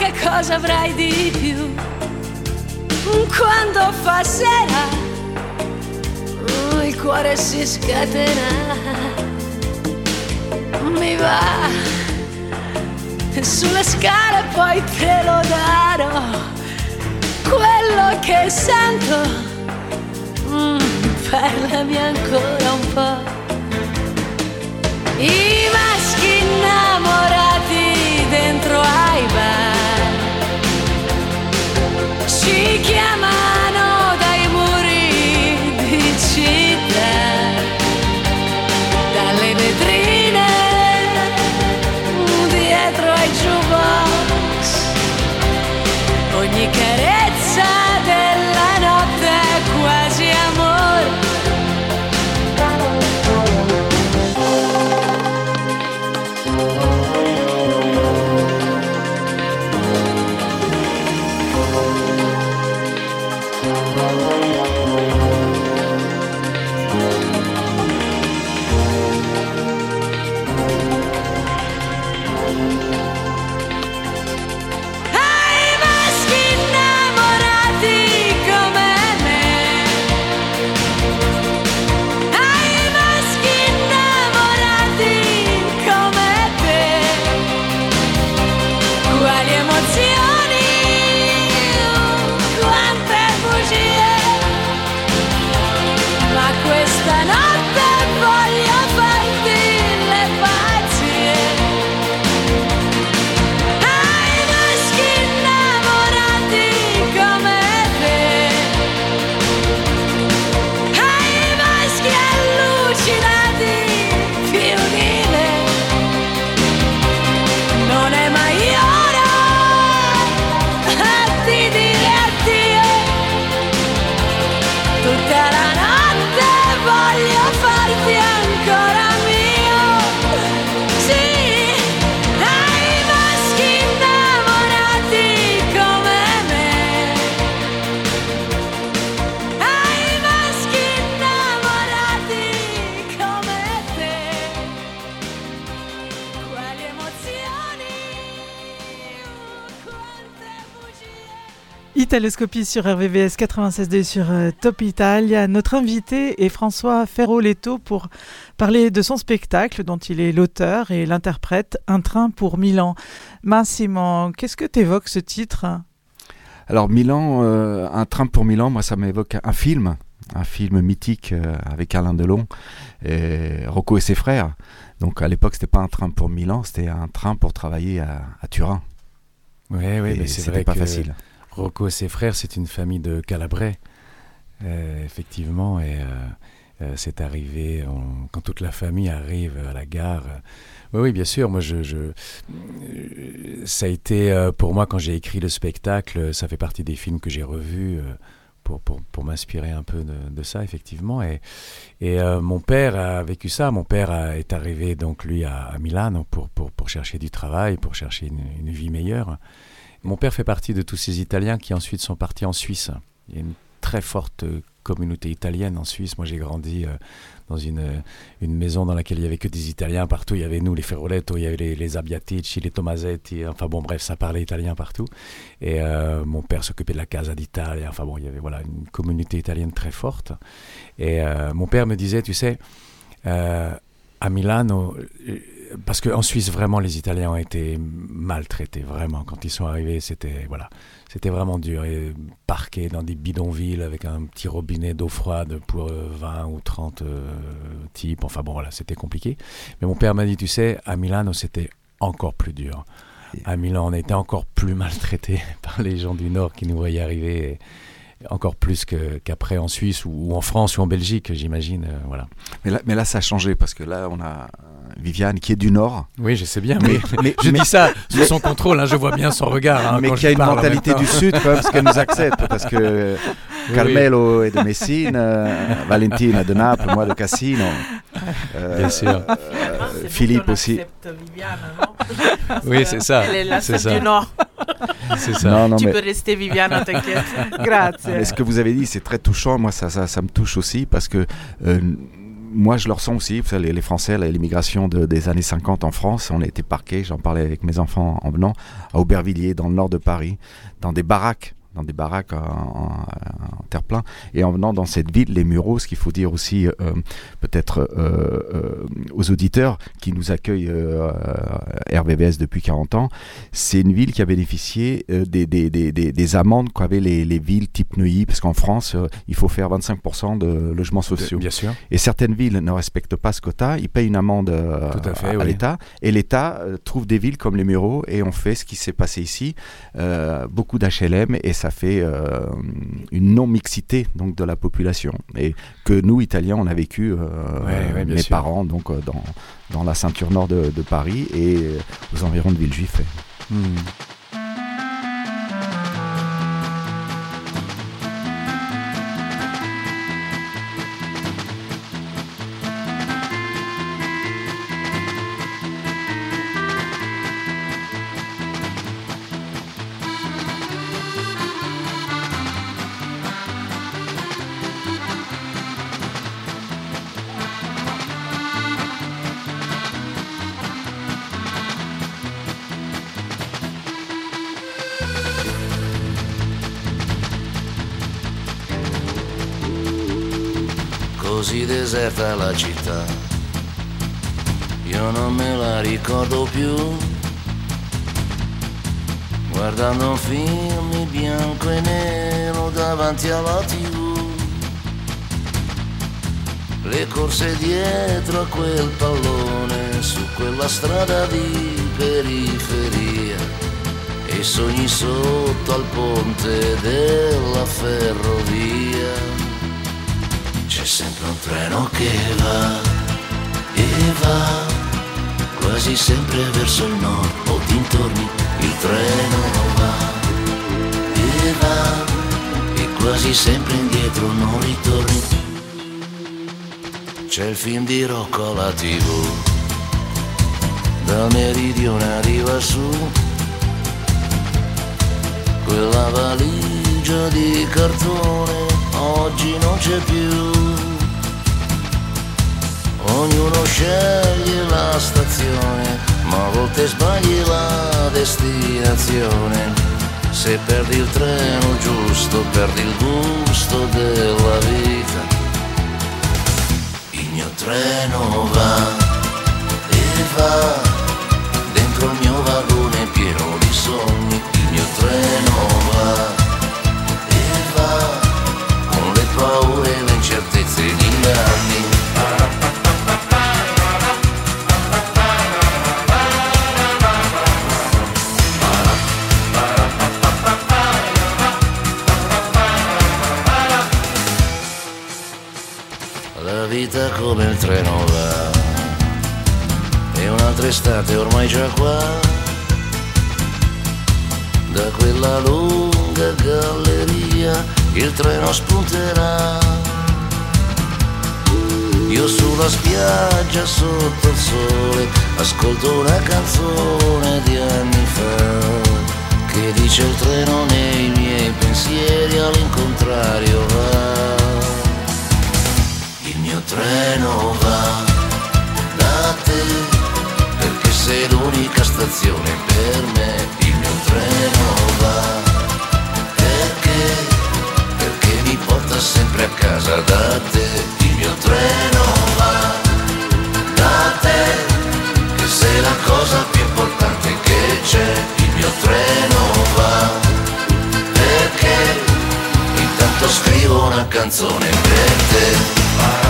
giacca cosa avrai di più? Quando oh, il cuore si scatena. Mi va sulle scale poi te lo darò. Quello che sento, mm, parlami ancora un po'. I maschi innamorati dentro ai bar ci chiamano Italoscopie sur RVVS 96.2 sur euh, Top Italia. Notre invité est François Ferroletto pour parler de son spectacle dont il est l'auteur et l'interprète Un train pour Milan. Massimo, qu'est-ce que t'évoques ce titre? Alors Milan, euh, Un train pour Milan, moi ça m'évoque un film, un film mythique euh, avec Alain Delon et Rocco et ses frères. Donc à l'époque c'était pas un train pour Milan, c'était un train pour travailler à, à Turin. Oui, oui, Et mais c'est c'était vrai pas que facile. Rocco et ses frères, c'est une famille de Calabrais, euh, effectivement, et euh, euh, c'est arrivé quand toute la famille arrive à la gare. oui, oui, bien sûr. Moi, ça a été pour moi quand j'ai écrit le spectacle. Ça fait partie des films que j'ai revus pour, pour, m'inspirer un peu de, ça, effectivement. Et, mon père a vécu ça. Mon père est arrivé donc lui à, Milan pour, pour, chercher du travail, pour chercher une vie meilleure. Mon père fait partie de tous ces Italiens qui ensuite sont partis en Suisse. Il y a une très forte euh, communauté italienne en Suisse. Moi, j'ai grandi euh, dans une, euh, une maison dans laquelle il y avait que des Italiens partout. Il y avait nous, les Ferroletto, il y avait les, les Abbiatici, les Tomasetti. Enfin bon, bref, ça parlait italien partout. Et mon père s'occupait de la Casa d'Italie. Enfin bon, il y avait voilà une communauté italienne très forte. Et mon père me disait, tu sais, à Milano, parce qu'en Suisse, vraiment, les Italiens ont été maltraités, vraiment. Quand ils sont arrivés, c'était voilà, c'était vraiment dur. Et parqués dans des bidonvilles avec un petit robinet d'eau froide pour euh, 20 ou 30 euh, types. Enfin bon, voilà, c'était compliqué. Mais mon père m'a dit, tu sais, à Milano, c'était encore plus dur. À Milan, on était encore plus maltraités par les gens du Nord qui nous voyaient arriver. et encore plus qu'après en Suisse ou, ou en France ou en Belgique, j'imagine. euh, voilà. Mais là, mais là, ça a changé parce que là, on a Viviane qui est du Nord. Oui, je sais bien, mais, je dis ça sous son contrôle, hein, je vois bien son regard. hein, mais quand qui je a une mentalité du. Sud, quand même, parce qu'elle nous accepte. Parce que Oui, Carmelo est de Messine, euh, Valentina de Naples, moi de Cassino. Euh, Bien sûr. euh, Philippe aussi. Oui, c'est ça. Elle est la c'est seule ça. du Nord. C'est ça. Non, non, tu mais- peux rester Viviane, t'inquiète. Mais ce que vous avez dit, c'est très touchant. Moi, ça, ça, ça me touche aussi parce que euh, moi, je le ressens aussi. Vous savez, les, Français, l'immigration de- des années 50 en France, on a été parqués, j'en parlais avec mes enfants en venant, à Aubervilliers, dans le nord de Paris, dans des baraques dans des baraques en, en- en terre-plein. Et en venant dans cette ville, les Mureaux, ce qu'il faut dire aussi euh, peut-être euh, euh, aux auditeurs qui nous accueillent RVVS depuis 40 ans, c'est une ville qui a bénéficié des, des, des, des, des amendes qu'avaient les, les villes type Neuilly, parce qu'en France, il faut faire 25% de logements sociaux. bien sûr. Et certaines villes ne respectent pas ce quota, ils payent une amende Tout à fait, oui. l'État, et l'État trouve des villes comme les Mureaux, et on fait ce qui s'est passé ici, beaucoup d'HLM, et ça fait euh, une non-mixité donc de la population, et que nous, Italiens, on a vécu, euh, Ouais, ouais, bien mes sûr. parents, donc euh, dans, dans la ceinture nord de, de Paris, et aux environs de Villejuif. Hmm. Davanti alla tv. Le corse dietro a quel pallone su quella strada di periferia e i sogni sotto al ponte della ferrovia. C'è sempre un treno che va e va, quasi sempre verso il nord o dintorni. Il treno va e va, quasi sempre indietro non ritorni. C'è il film di Rocco alla tv, dal meridione arriva su, quella valigia di cartone oggi non c'è più. Ognuno sceglie la stazione, ma a volte sbagli la destinazione. Se perdi il treno giusto, perdi il gusto della vita. Il mio treno va e va dentro il mio vagone pieno di sogni. Il mio treno va e va con le paure e le incertezze e gli inganni. Vita come il treno va. E un'altra estate ormai già qua. Da quella lunga galleria il treno spunterà. Io sulla spiaggia sotto il sole Ascolto una canzone di anni fa Che dice il treno nei miei pensieri all'incontrario va treno va da te perché sei l'unica stazione per me. Il mio treno va perché, perché mi porta sempre a casa da te. Il mio treno va da te che sei la cosa più importante che c'è. Il mio treno va perché intanto scrivo una canzone per te.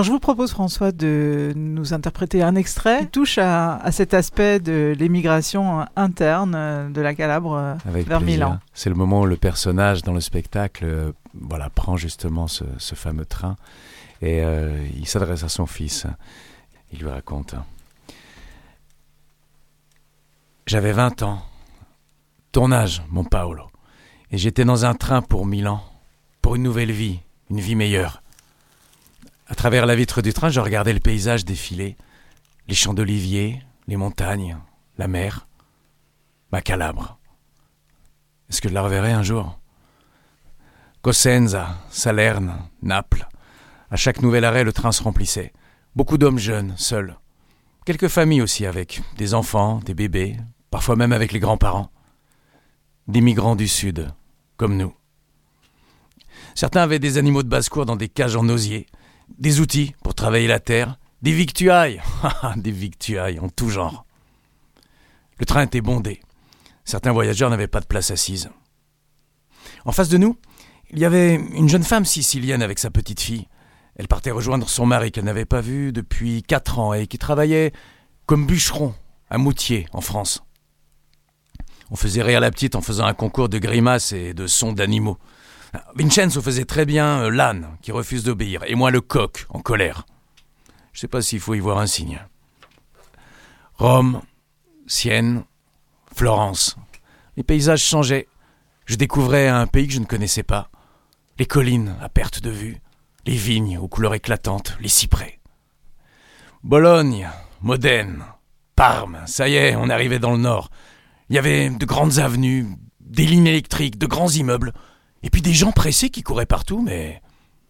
Alors je vous propose François de nous interpréter un extrait qui touche à, à cet aspect de l'émigration interne de la Calabre euh, Avec vers plaisir. Milan. C'est le moment où le personnage dans le spectacle euh, voilà, prend justement ce, ce fameux train et euh, il s'adresse à son fils. Il lui raconte J'avais 20 ans, ton âge, mon Paolo, et j'étais dans un train pour Milan, pour une nouvelle vie, une vie meilleure. À travers la vitre du train, je regardais le paysage défiler, les champs d'oliviers, les montagnes, la mer, ma Calabre. Est-ce que je la reverrai un jour? Cosenza, Salerne, Naples. À chaque nouvel arrêt, le train se remplissait. Beaucoup d'hommes jeunes, seuls. Quelques familles aussi avec des enfants, des bébés, parfois même avec les grands-parents. Des migrants du Sud, comme nous. Certains avaient des animaux de basse-cour dans des cages en osier, des outils pour travailler la terre, des victuailles, des victuailles en tout genre. Le train était bondé. Certains voyageurs n'avaient pas de place assise. En face de nous, il y avait une jeune femme sicilienne avec sa petite fille. Elle partait rejoindre son mari qu'elle n'avait pas vu depuis quatre ans et qui travaillait comme bûcheron à Moutier, en France. On faisait rire la petite en faisant un concours de grimaces et de sons d'animaux. Vincenzo faisait très bien euh, l'âne qui refuse d'obéir, et moi le coq en colère. Je sais pas s'il faut y voir un signe. Rome, Sienne, Florence. Les paysages changeaient. Je découvrais un pays que je ne connaissais pas. Les collines à perte de vue, les vignes aux couleurs éclatantes, les cyprès. Bologne, Modène, Parme, ça y est, on arrivait dans le nord. Il y avait de grandes avenues, des lignes électriques, de grands immeubles, et puis des gens pressés qui couraient partout, mais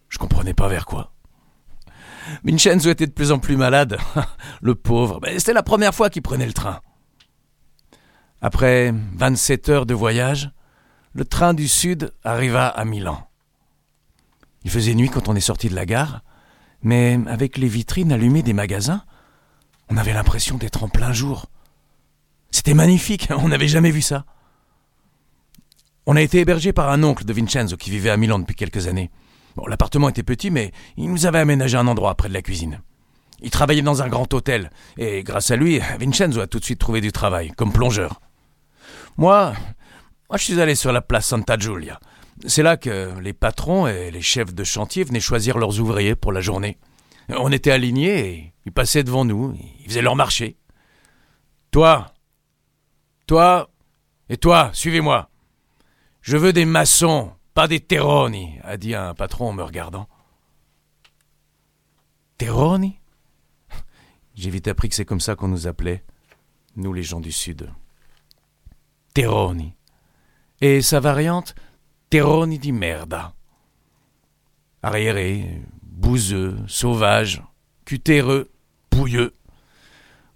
je comprenais pas vers quoi. Vincenzo était de plus en plus malade, le pauvre. Mais C'était la première fois qu'il prenait le train. Après 27 heures de voyage, le train du sud arriva à Milan. Il faisait nuit quand on est sorti de la gare, mais avec les vitrines allumées des magasins, on avait l'impression d'être en plein jour. C'était magnifique, on n'avait jamais vu ça. On a été hébergé par un oncle de Vincenzo qui vivait à Milan depuis quelques années. Bon, l'appartement était petit, mais il nous avait aménagé un endroit près de la cuisine. Il travaillait dans un grand hôtel, et grâce à lui, Vincenzo a tout de suite trouvé du travail, comme plongeur. Moi, moi je suis allé sur la place Santa Giulia. C'est là que les patrons et les chefs de chantier venaient choisir leurs ouvriers pour la journée. On était alignés et ils passaient devant nous, ils faisaient leur marché. Toi, toi et toi, suivez-moi. Je veux des maçons, pas des terroni, a dit un patron en me regardant. Terroni? J'ai vite appris que c'est comme ça qu'on nous appelait, nous les gens du Sud. Terroni. Et sa variante, Terroni di merda. Arriéré, bouseux, sauvage, cutéreux, pouilleux.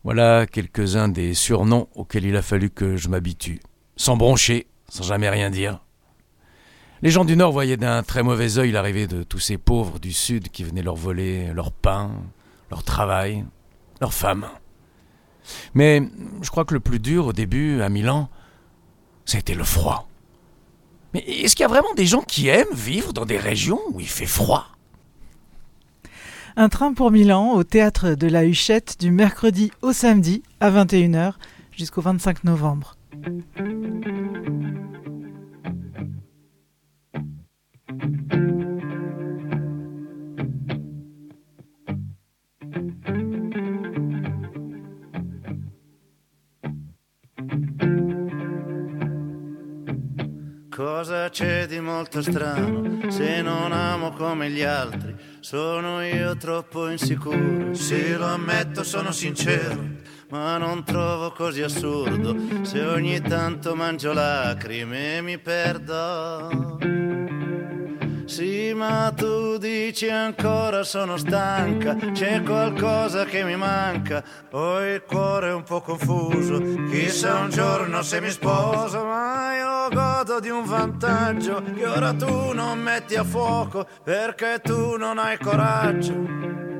Voilà quelques-uns des surnoms auxquels il a fallu que je m'habitue, sans broncher, sans jamais rien dire. Les gens du Nord voyaient d'un très mauvais œil l'arrivée de tous ces pauvres du Sud qui venaient leur voler leur pain, leur travail, leurs femmes. Mais je crois que le plus dur au début, à Milan, c'était le froid. Mais est-ce qu'il y a vraiment des gens qui aiment vivre dans des régions où il fait froid? Un train pour Milan au théâtre de la Huchette du mercredi au samedi à 21h jusqu'au 25 novembre. Cosa c'è di molto strano se non amo come gli altri? Sono io troppo insicuro, sì lo ammetto, sono sincero, ma non trovo così assurdo se ogni tanto mangio lacrime e mi perdo. Sì, ma tu dici ancora sono stanca, c'è qualcosa che mi manca, ho il cuore un po' confuso, chissà un giorno se mi sposo, ma io godo di un vantaggio che ora tu non metti a fuoco perché tu non hai coraggio.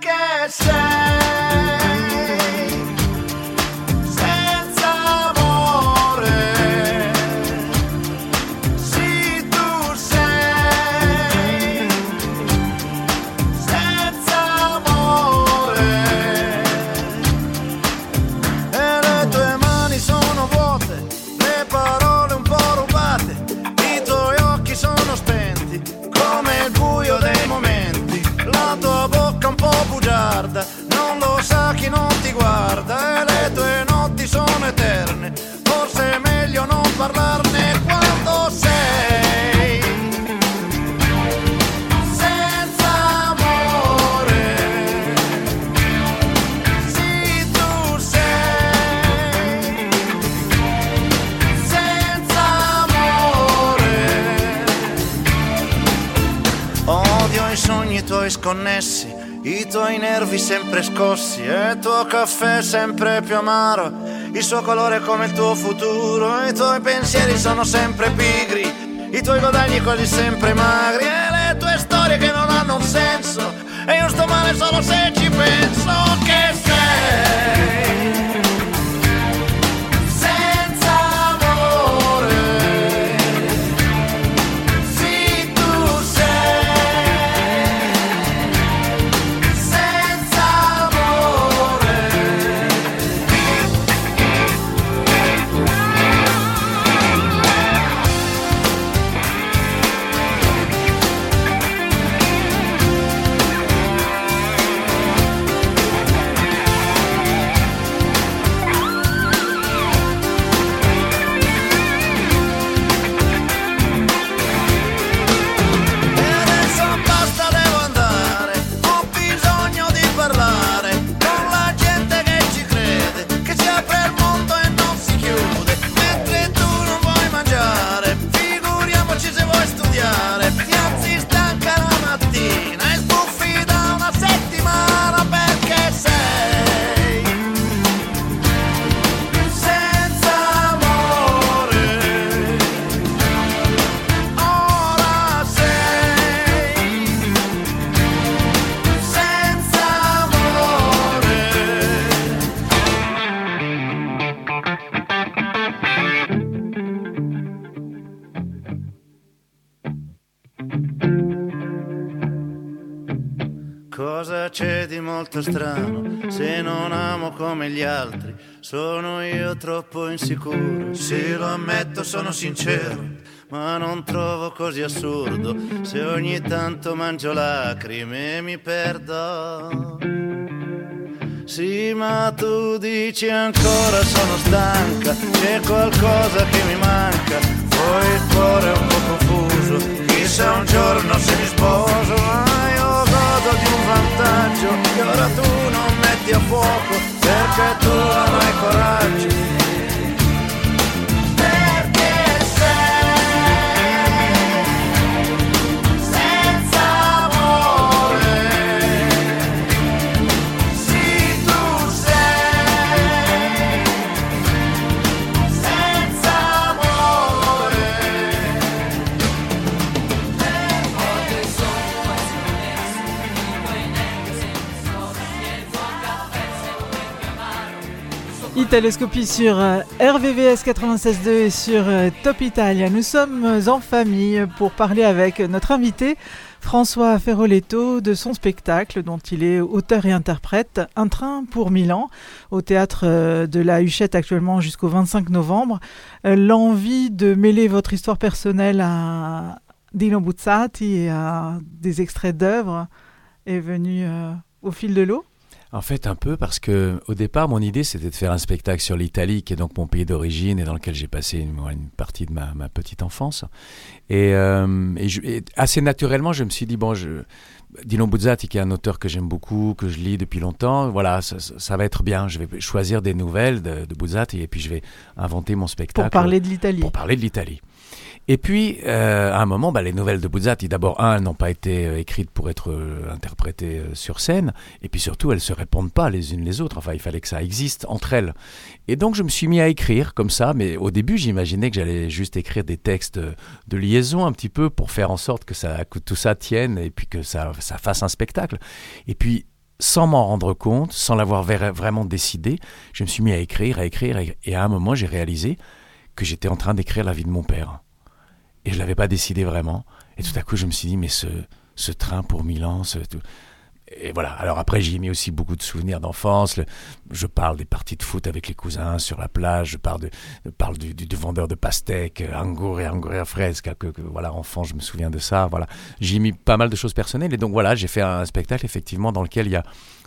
que sé. Eterne, forse è meglio non parlarne quando sei. Senza amore, sì tu sei senza amore. Odio i sogni tuoi sconnessi, i tuoi nervi sempre scossi, e il tuo caffè sempre più amaro, il suo colore come il tuo futuro, i tuoi pensieri sono sempre pigri, i tuoi guadagni quasi sempre magri, e le tue storie che non hanno un senso, e io sto male solo se ci penso che sei. Di molto strano se non amo come gli altri? Sono io troppo insicuro, sì lo ammetto, sono sincero, ma non trovo così assurdo se ogni tanto mangio lacrime e mi perdo. Sì, ma tu dici ancora sono stanca, c'è qualcosa che mi manca, poi il cuore è un po' confuso, chissà un giorno se mi sposo, ma io godo di un vantaggio che ora tu non metti a fuoco, perché tu hai coraggio. Italoscopie sur euh, RVVS 96.2 et sur euh, Top Italia. Nous sommes en famille pour parler avec notre invité François Ferroletto de son spectacle dont il est auteur et interprète Un train pour Milan au théâtre euh, de la Huchette actuellement jusqu'au 25 novembre. Euh, L'envie de mêler votre histoire personnelle à Dino Buzzati et à des extraits d'œuvres est venue euh, au fil de l'eau En fait, un peu parce que au départ, mon idée, c'était de faire un spectacle sur l'Italie, qui est donc mon pays d'origine et dans lequel j'ai passé une, une partie de ma, ma petite enfance. Et, euh, et je- et assez naturellement, je me suis dit bon, je, Dino Buzzati, qui est un auteur que j'aime beaucoup, que je lis depuis longtemps, voilà, ça, ça- ça va être bien. Je vais choisir des nouvelles de, de Buzzati et puis je vais inventer mon spectacle pour parler de l'Italie. pour parler de l'Italie. Et puis, euh, à un moment, bah, les nouvelles de Buzzati, d'abord, un, n'ont pas été euh, écrites pour être euh, interprétées sur scène, et puis surtout, elles se répondent pas les unes les autres. Enfin, il fallait que ça existe entre elles. Et donc, je me suis mis à écrire comme ça, mais au début, j'imaginais que j'allais juste écrire des textes de liaison un petit peu pour faire en sorte que, ça, que tout ça tienne et puis que ça, ça fasse un spectacle. Et puis, sans m'en rendre compte, sans l'avoir vraiment décidé, je me suis mis à écrire, à écrire. et à un moment, j'ai réalisé que j'étais en train d'écrire la vie de mon père. Et je l'avais pas décidé vraiment. Et tout à coup, je me suis dit, mais ce, ce train pour Milan, ce, tout- Et voilà. Alors après, j'y ai mis aussi beaucoup de souvenirs d'enfance. Je parle des parties de foot avec les cousins sur la plage. Je parle, de, parle du, vendeur de pastèques, euh, Angour et Angour fresca. Que, que, voilà, enfant, je me souviens de ça. Voilà. J'y ai mis pas mal de choses personnelles. Et donc voilà, j'ai fait un spectacle effectivement dans lequel il y a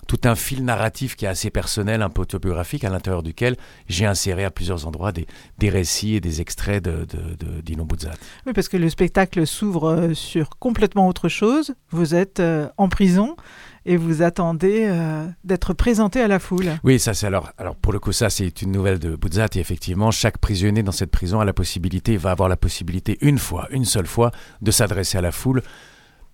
tout un fil narratif qui est assez personnel, un peu autobiographique, à l'intérieur duquel j'ai inséré à plusieurs endroits des, des récits et des extraits de, de, de. Oui, parce que le spectacle s'ouvre euh, sur complètement autre chose. Vous êtes euh, en prison et vous attendez euh, d'être présenté à la foule. Oui, ça c'est alors, alors pour le coup ça c'est une nouvelle de Buzzati effectivement. Chaque prisonnier dans cette prison a la possibilité, va avoir la possibilité une fois, une seule fois, de s'adresser à la foule,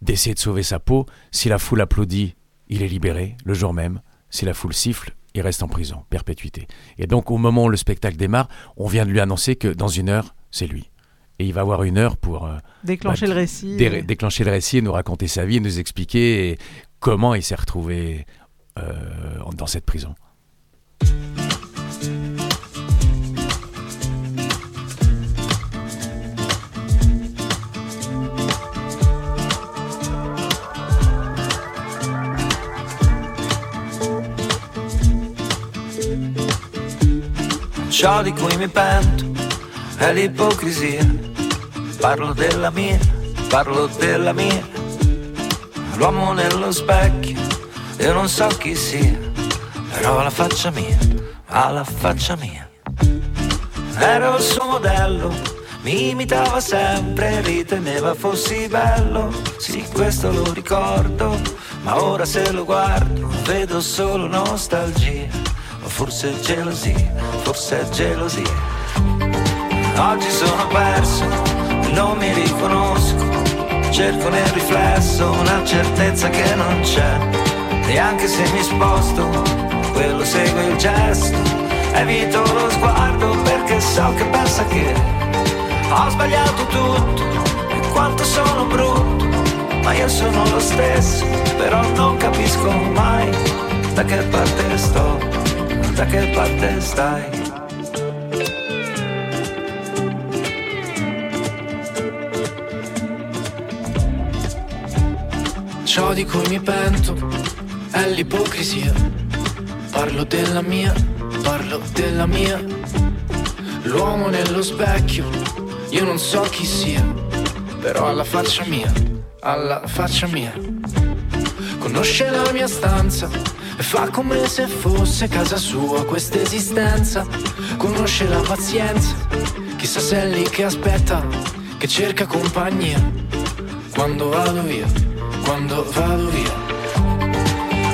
d'essayer de sauver sa peau. Si la foule applaudit, il est libéré le jour même. Si la foule siffle, il reste en prison, perpétuité. Et donc au moment où le spectacle démarre, on vient de lui annoncer que dans une heure, c'est lui. Et il va avoir une heure pour euh, Déclencher le récit. dé- déclencher le récit, et nous raconter sa vie, nous expliquer et comment il s'est retrouvé euh, dans cette prison. Ciò di cui mi pento è l'ipocrisia. Parlo della mia, parlo della mia. L'uomo nello specchio, io non so chi sia, però la faccia mia, ha la faccia mia. Ero il suo modello, mi imitava sempre, riteneva fossi bello. Sì, questo lo ricordo, ma ora se lo guardo vedo solo nostalgia. Forse gelosia, forse è gelosia. Oggi sono perso, non mi riconosco. Cerco nel riflesso una certezza che non c'è. E anche se mi sposto, quello segue il gesto. Evito lo sguardo perché so che pensa che ho sbagliato tutto e quanto sono brutto. Ma io sono lo stesso, però non capisco mai da che parte sto, da che parte stai. Ciò di cui mi pento è l'ipocrisia. Parlo della mia, parlo della mia. L'uomo nello specchio, Io non so chi sia, però alla faccia mia, alla faccia mia. Conosce la mia stanza e fa come se fosse casa sua questa esistenza. Conosce la pazienza, chissà se è lì che aspetta, che cerca compagnia. Quando vado via, quando vado via.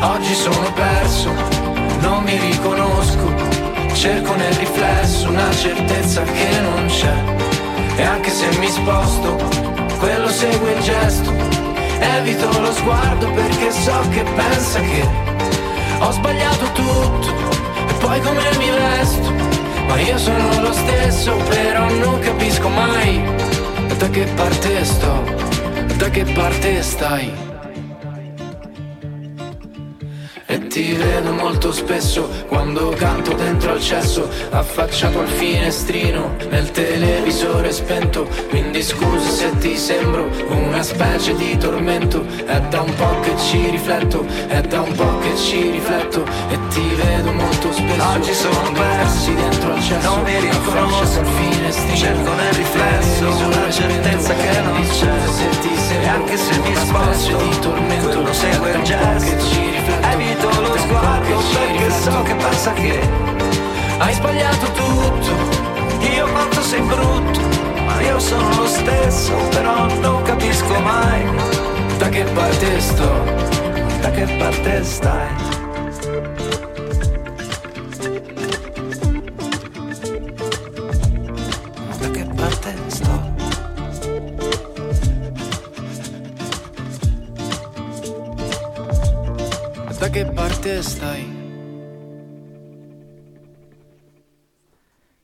Oggi sono perso, non mi riconosco. Cerco nel riflesso una certezza che non c'è. E anche se mi sposto, quello segue il gesto. Evito lo sguardo perché so che pensa che ho sbagliato tutto. E poi come mi vesto? Ma io sono lo stesso, però non capisco mai da che parte sto, da che parte stai. Ti vedo molto spesso quando canto dentro al cesso Affacciato al finestrino nel televisore spento. Quindi scusa se ti sembro una specie di tormento. È da un po' che ci rifletto, è da un po' che ci rifletto E ti vedo molto spesso Oggi sono passi dentro al cesso non mi riconosco, al finestrino cerco nel riflesso. una certezza che non c'è. se ti E anche se mi sposto, di tormento quello segue il po' che gesto. ci rifletto Evito lo sguardo perché so che pensa che hai sbagliato tutto. Io quanto sei brutto, ma io sono lo stesso, però non capisco mai da che parte sto, da che parte stai.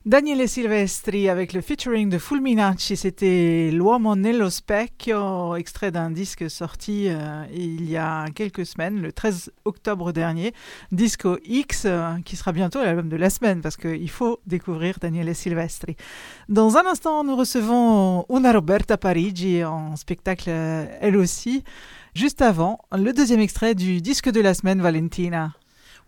Daniele Silvestri avec le featuring de Fulminacci, c'était L'uomo nello specchio, extrait d'un disque sorti euh, il y a quelques semaines, le 13 octobre dernier, Disco X, euh, qui sera bientôt l'album de la semaine parce qu'il faut découvrir Daniele Silvestri. Dans un instant, nous recevons Una Roberta Parigi en spectacle elle aussi. Juste avant, le deuxième extrait du disque de la semaine, Valentina.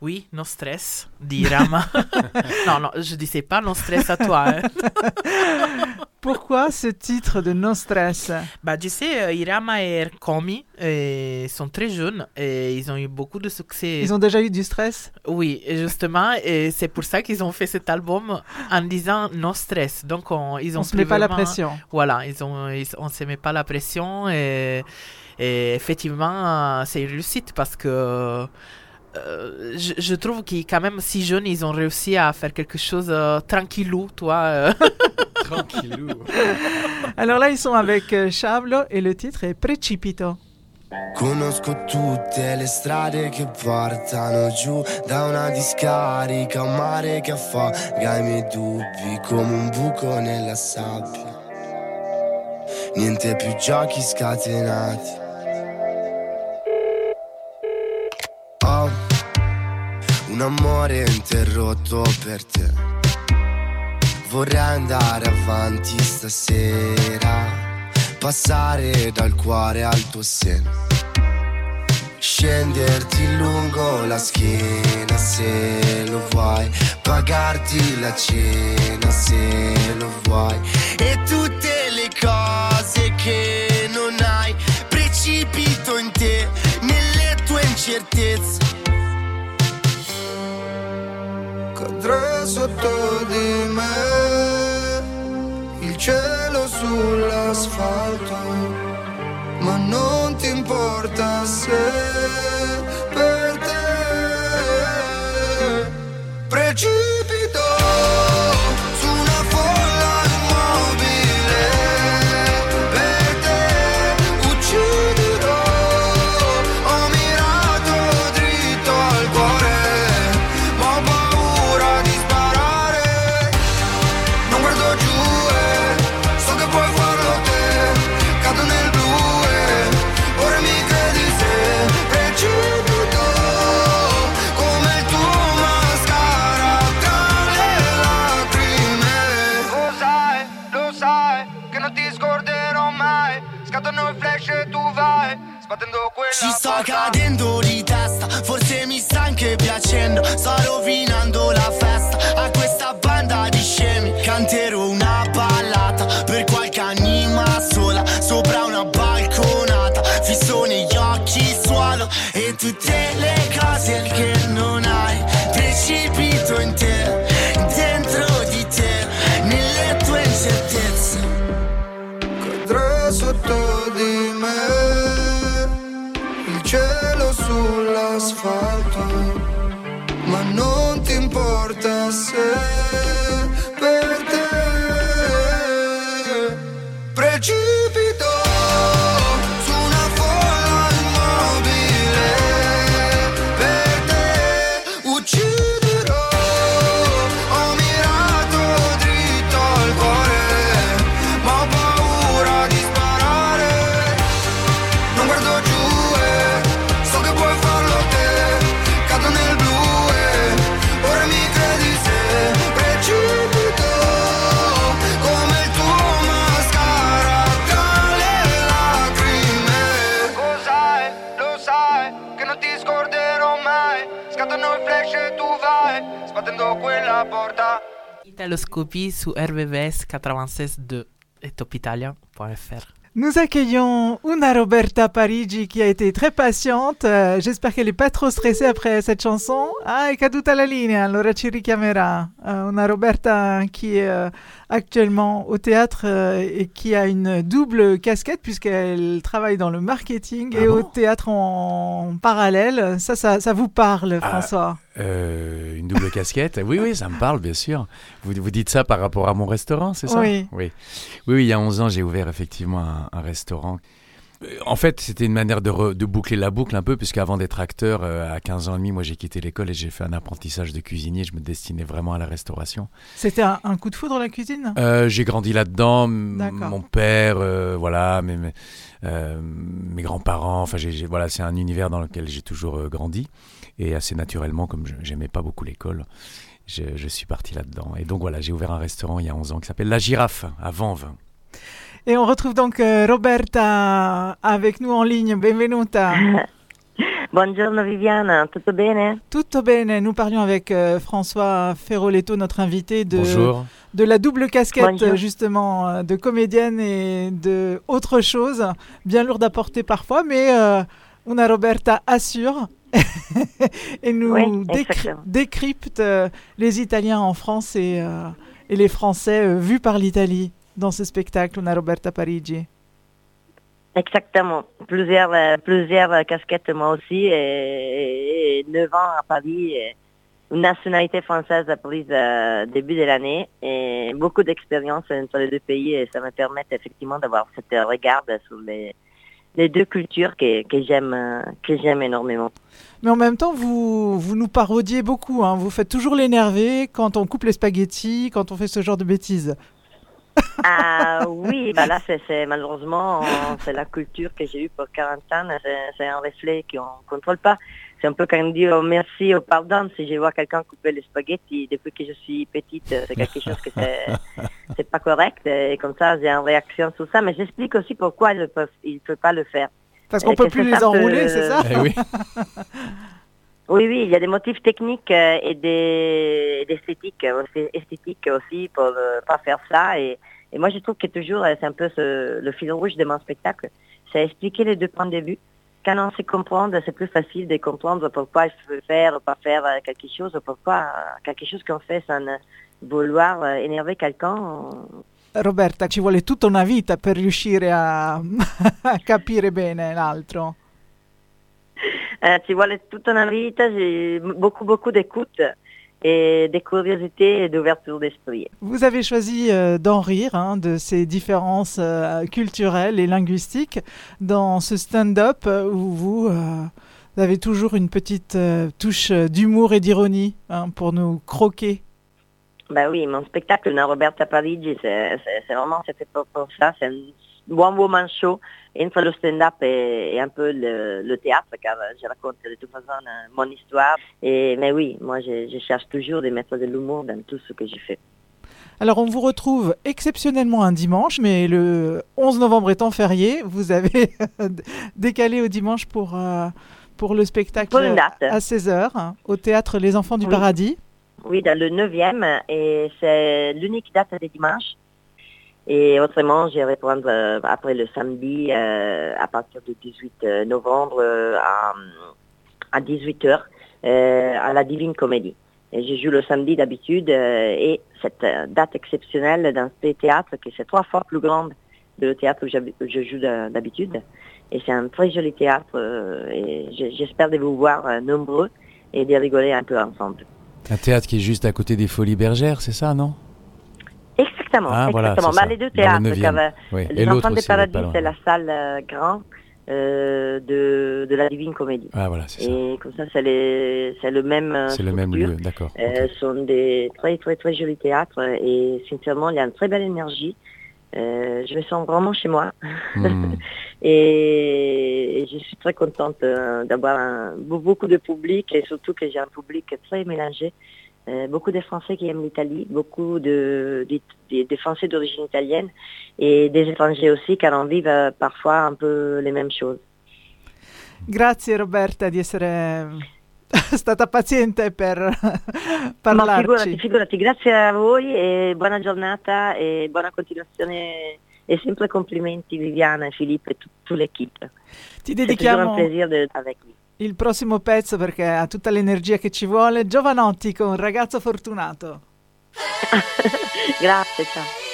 Oui, no stress d'Irama. non, non, je disais pas no stress à toi. hein. Pourquoi ce titre de No Stress? Bah, tu sais, euh, Irama et Erkomi euh, sont très jeunes et ils ont eu beaucoup de succès. Ils ont déjà eu du stress? Oui, justement, et c'est pour ça qu'ils ont fait cet album en disant no stress. Donc, on, ils ont On se met pas la pression. Voilà, ils ont, ils- on se met pas la pression et, et effectivement, c'est une réussite parce que euh, je, je trouve qu'ils quand même si jeunes, ils ont réussi à faire quelque chose euh, tranquillou, toi. euh. Tranquillou. Alors là, ils sont avec euh, Chablo et le titre est Precipito. Conosco tutte le strade che portano giù da una discarica, un mare che affoga i miei dubbi come un buco nella sabbia. Niente più giochi scatenati. Un amore interrotto per te. Vorrei andare avanti stasera, passare dal cuore al tuo seno. Scenderti lungo la schiena se lo vuoi, pagarti la cena se lo vuoi. E tutte le cose che non hai, precipito in te, nelle tue incertezze. Cadrà sotto di me. Il cielo sull'asfalto ma non ti importa se per te. Precipito ci sto cadendo di testa forse mi sta anche piacendo. Sto rovinando la festa a questa banda di scemi canterò una Scattano i flash e tu vai sbattendo quella porta Italoscopie sous RVVS 96.2 et topitalia.fr. Nous accueillons Una Roberta Parigi qui a été très patiente. Euh, J'espère qu'elle n'est pas trop stressée après cette chanson. Ah, è caduta la linea, allora ci richiamerà. Euh, Una Roberta qui est euh, actuellement au théâtre euh, et qui a une double casquette puisqu'elle travaille dans le marketing Ah et bon au théâtre en parallèle. Ça, ça, ça vous parle, Ah, François? Euh, une double casquette? Oui, oui, ça me parle, bien sûr. Vous, vous dites ça par rapport à mon restaurant, c'est ça? Oui. oui. Oui, oui, il y a 11 ans, j'ai ouvert effectivement un, un restaurant. En fait, c'était une manière de, re- de boucler la boucle un peu, puisqu'avant d'être acteur, euh, à 15 ans et demi, moi j'ai quitté l'école et j'ai fait un apprentissage de cuisinier. Je me destinais vraiment à la restauration. C'était un, un coup de foudre la cuisine? Euh, j'ai grandi là-dedans. Mon père, euh, voilà, mes, mes, mes grands-parents. Enfin, j'ai, voilà, c'est un univers dans lequel j'ai toujours grandi. Et assez naturellement, comme je j'aimais pas beaucoup l'école, je, je suis parti là-dedans. Et donc voilà, j'ai ouvert un restaurant il y a 11 ans qui s'appelle La Girafe à Vanves. Et on retrouve donc euh, Roberta avec nous en ligne. Benvenuta. Buongiorno Viviana, tutto bene? Tutto bene. Nous parlions avec euh, François Ferroletto, notre invité, de, Bonjour. de la double casquette, Bonjour. justement, euh, de comédienne et de autre chose, bien lourde à porter parfois, mais euh, Una Roberta assure et nous Oui, décry- décrypte euh, les Italiens en France et, euh, et les Français euh, vus par l'Italie dans ce spectacle, Una Roberta Parigi? Exactement. Plusieurs, euh, plusieurs euh, casquettes moi aussi et, 9 ans à Paris. et une nationalité française prise euh, début de l'année et beaucoup d'expérience entre les deux pays et ça me permet effectivement d'avoir cette regard sur les, les deux cultures que, que j'aime euh, que j'aime énormément. Mais en même temps, vous, vous nous parodiez beaucoup. hein. Vous faites toujours l'énervé quand on coupe les spaghettis, quand on fait ce genre de bêtises. Ah oui, bah là c'est malheureusement c'est la culture que j'ai eue pour 40 ans, c'est un reflet qu'on ne contrôle pas. C'est un peu quand on dit oh, merci ou pardon si je vois quelqu'un couper les spaghettis depuis que je suis petite, c'est quelque chose que c'est c'est pas correct et comme ça j'ai une réaction sur ça, mais j'explique aussi pourquoi ils ne peuvent pas le faire. Parce qu'on Et peut plus les enrouler, c'est ça? Eh oui. Oui, oui, il y a des motifs techniques euh, et des d'esthétique aussi, esthétique aussi pour ne pas faire ça. Et, moi, je trouve que toujours, euh, c'est un peu ce- le fil rouge de mon spectacle, c'est expliquer les deux points de vue. Quand on sait comprendre, c'est plus facile de comprendre pourquoi il faut faire ou pas faire euh, quelque chose, ou pourquoi euh, quelque chose qu'on fait sans euh, vouloir euh, énerver quelqu'un. euh, Roberta, ci vuole tutta una vita per riuscire a, a capire bene l'altro. Euh, tu vois, le- toute une vie, j'ai beaucoup, beaucoup d'écoute et de curiosité et d'ouverture d'esprit. Vous avez choisi euh, d'en rire hein, de ces différences euh, culturelles et linguistiques dans ce stand-up euh, où vous, euh, vous avez toujours une petite euh, touche d'humour et d'ironie hein, pour nous croquer. Ben oui, mon spectacle, Una Roberta Parigi, c'est vraiment fait pour, pour ça. C'est one woman show entre le stand-up et, et un peu le, le théâtre, car euh, je raconte de toute façon euh, mon histoire. Et, mais oui, moi je, je cherche toujours de mettre de l'humour dans tout ce que je fais. Alors on vous retrouve exceptionnellement un dimanche, mais le 11 novembre étant férié, vous avez décalé au dimanche pour, euh, pour le spectacle Pour à 16h hein, au théâtre Les Enfants du Oui. Paradis. Oui, dans le 9e, et c'est l'unique date des dimanches. Et autrement, je vais euh, après le samedi euh, à partir du 18 novembre euh, à, à 18h à la Divine Comédie. Et je joue le samedi d'habitude et cette date exceptionnelle dans ce théâtre qui c'est trois fois plus grande que le théâtre où je joue d'ha- d'habitude. Et c'est un très joli théâtre et j'espère de vous voir nombreux et de rigoler un peu ensemble. Un théâtre qui est juste à côté des Folies Bergères, c'est ça, non? Exactement. Ah, exactement. Bah, les deux le théâtres. euh, Oui. Et Les Enfants des Paradis, c'est la salle euh, grand euh, de, de la Divine Comédie. Ah voilà, c'est ça. Et comme ça, c'est le même. euh, C'est le même structure. lieu, d'accord. Euh, Ce sont des très très très jolis théâtres et sincèrement, il y a une très belle énergie. Euh, je me sens vraiment chez moi Hmm. et, et je suis très contente euh, d'avoir beaucoup de public et surtout que j'ai un public très mélangé. Euh, beaucoup de Français qui aiment l'Italie, beaucoup de, des- des- des Français d'origine italienne et des étrangers aussi car on vit parfois un peu les mêmes choses. Grazie Roberta di essere stata paziente per Ma parlarci. figurati, figurati, grazie a voi e buona giornata e buona continuazione e sempre complimenti Viviana e Filippo e tu- tutta l'équipe. Ti C'est toujours dedichiamo un plaisir de- avec vous. Il prossimo pezzo perché ha tutta l'energia che ci vuole. Giovanotti con Ragazzo Fortunato. Grazie, ciao.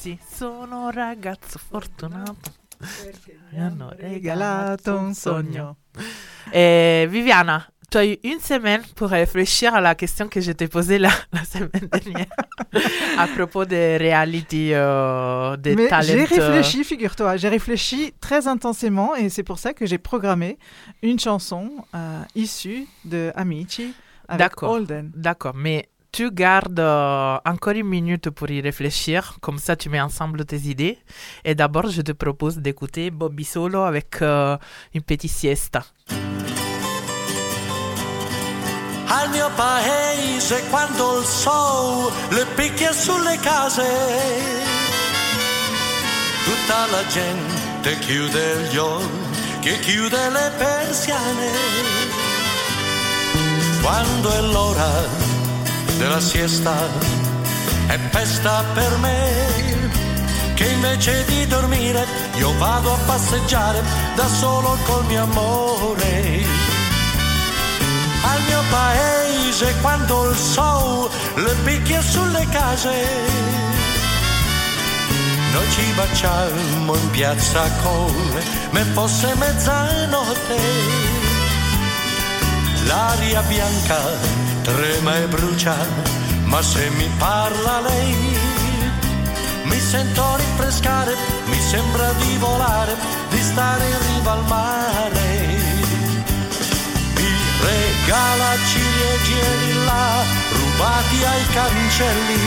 Giovanotti. Sono un ragazzo fortunato. Mi hanno regalato un sogno. Et Viviana, tu as eu une semaine pour réfléchir à la question que je t'ai posée la, la semaine dernière à propos des reality, euh, des Mais talents. j'ai euh, réfléchi, figure-toi, j'ai réfléchi très intensément et c'est pour ça que j'ai programmé une chanson euh, issue de Amici avec. Holden. D'accord, mais tu gardes euh, encore une minute pour y réfléchir, comme ça tu mets ensemble tes idées. Et d'abord, je te propose d'écouter Bobby Solo avec euh, une petite siesta. Al mio paese quando il sole le picchia sulle case, tutta la gente chiude gli occhi, chiude le persiane. Quando è l'ora della siesta è festa per me, che invece di dormire io vado a passeggiare da solo col mio amore al mio paese quando il sole le picchia sulle case. Noi ci baciamo in piazza come me fosse mezzanotte. L'aria bianca trema e brucia, ma se mi parla lei mi sento rinfrescare, mi sembra di volare, di stare in riva al mare. Regala ciliegi là rubati ai cancelli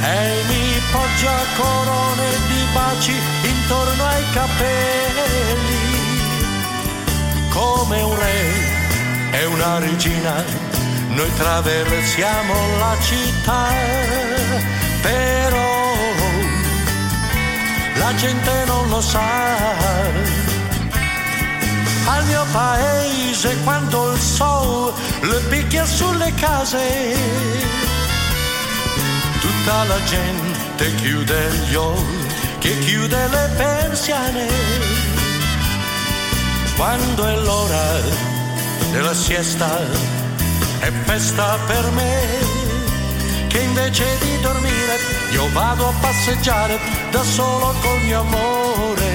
e mi poggia corone di baci intorno ai capelli come un re e una regina noi traversiamo la città però la gente non lo sa al mio paese quando il sole le picchia sulle case. Tutta la gente chiude gli occhi, chiude le persiane. Quando è l'ora della siesta è festa per me, che invece di dormire io vado a passeggiare da solo col mio amore.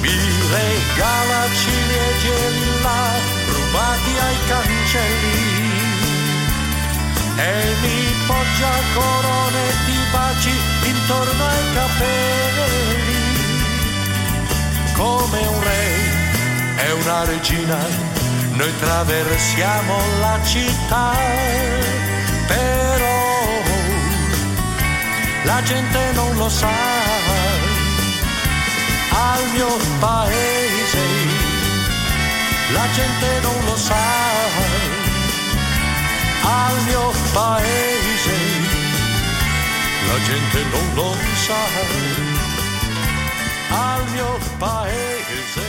Mi regala ciliegi là rubati ai cancelli e mi poggia corone di baci intorno ai capelli come un re e una regina noi traversiamo la città però la gente non lo sa al mio paese. La gente non lo sa, al mio paese. La gente non lo sa, al mio paese.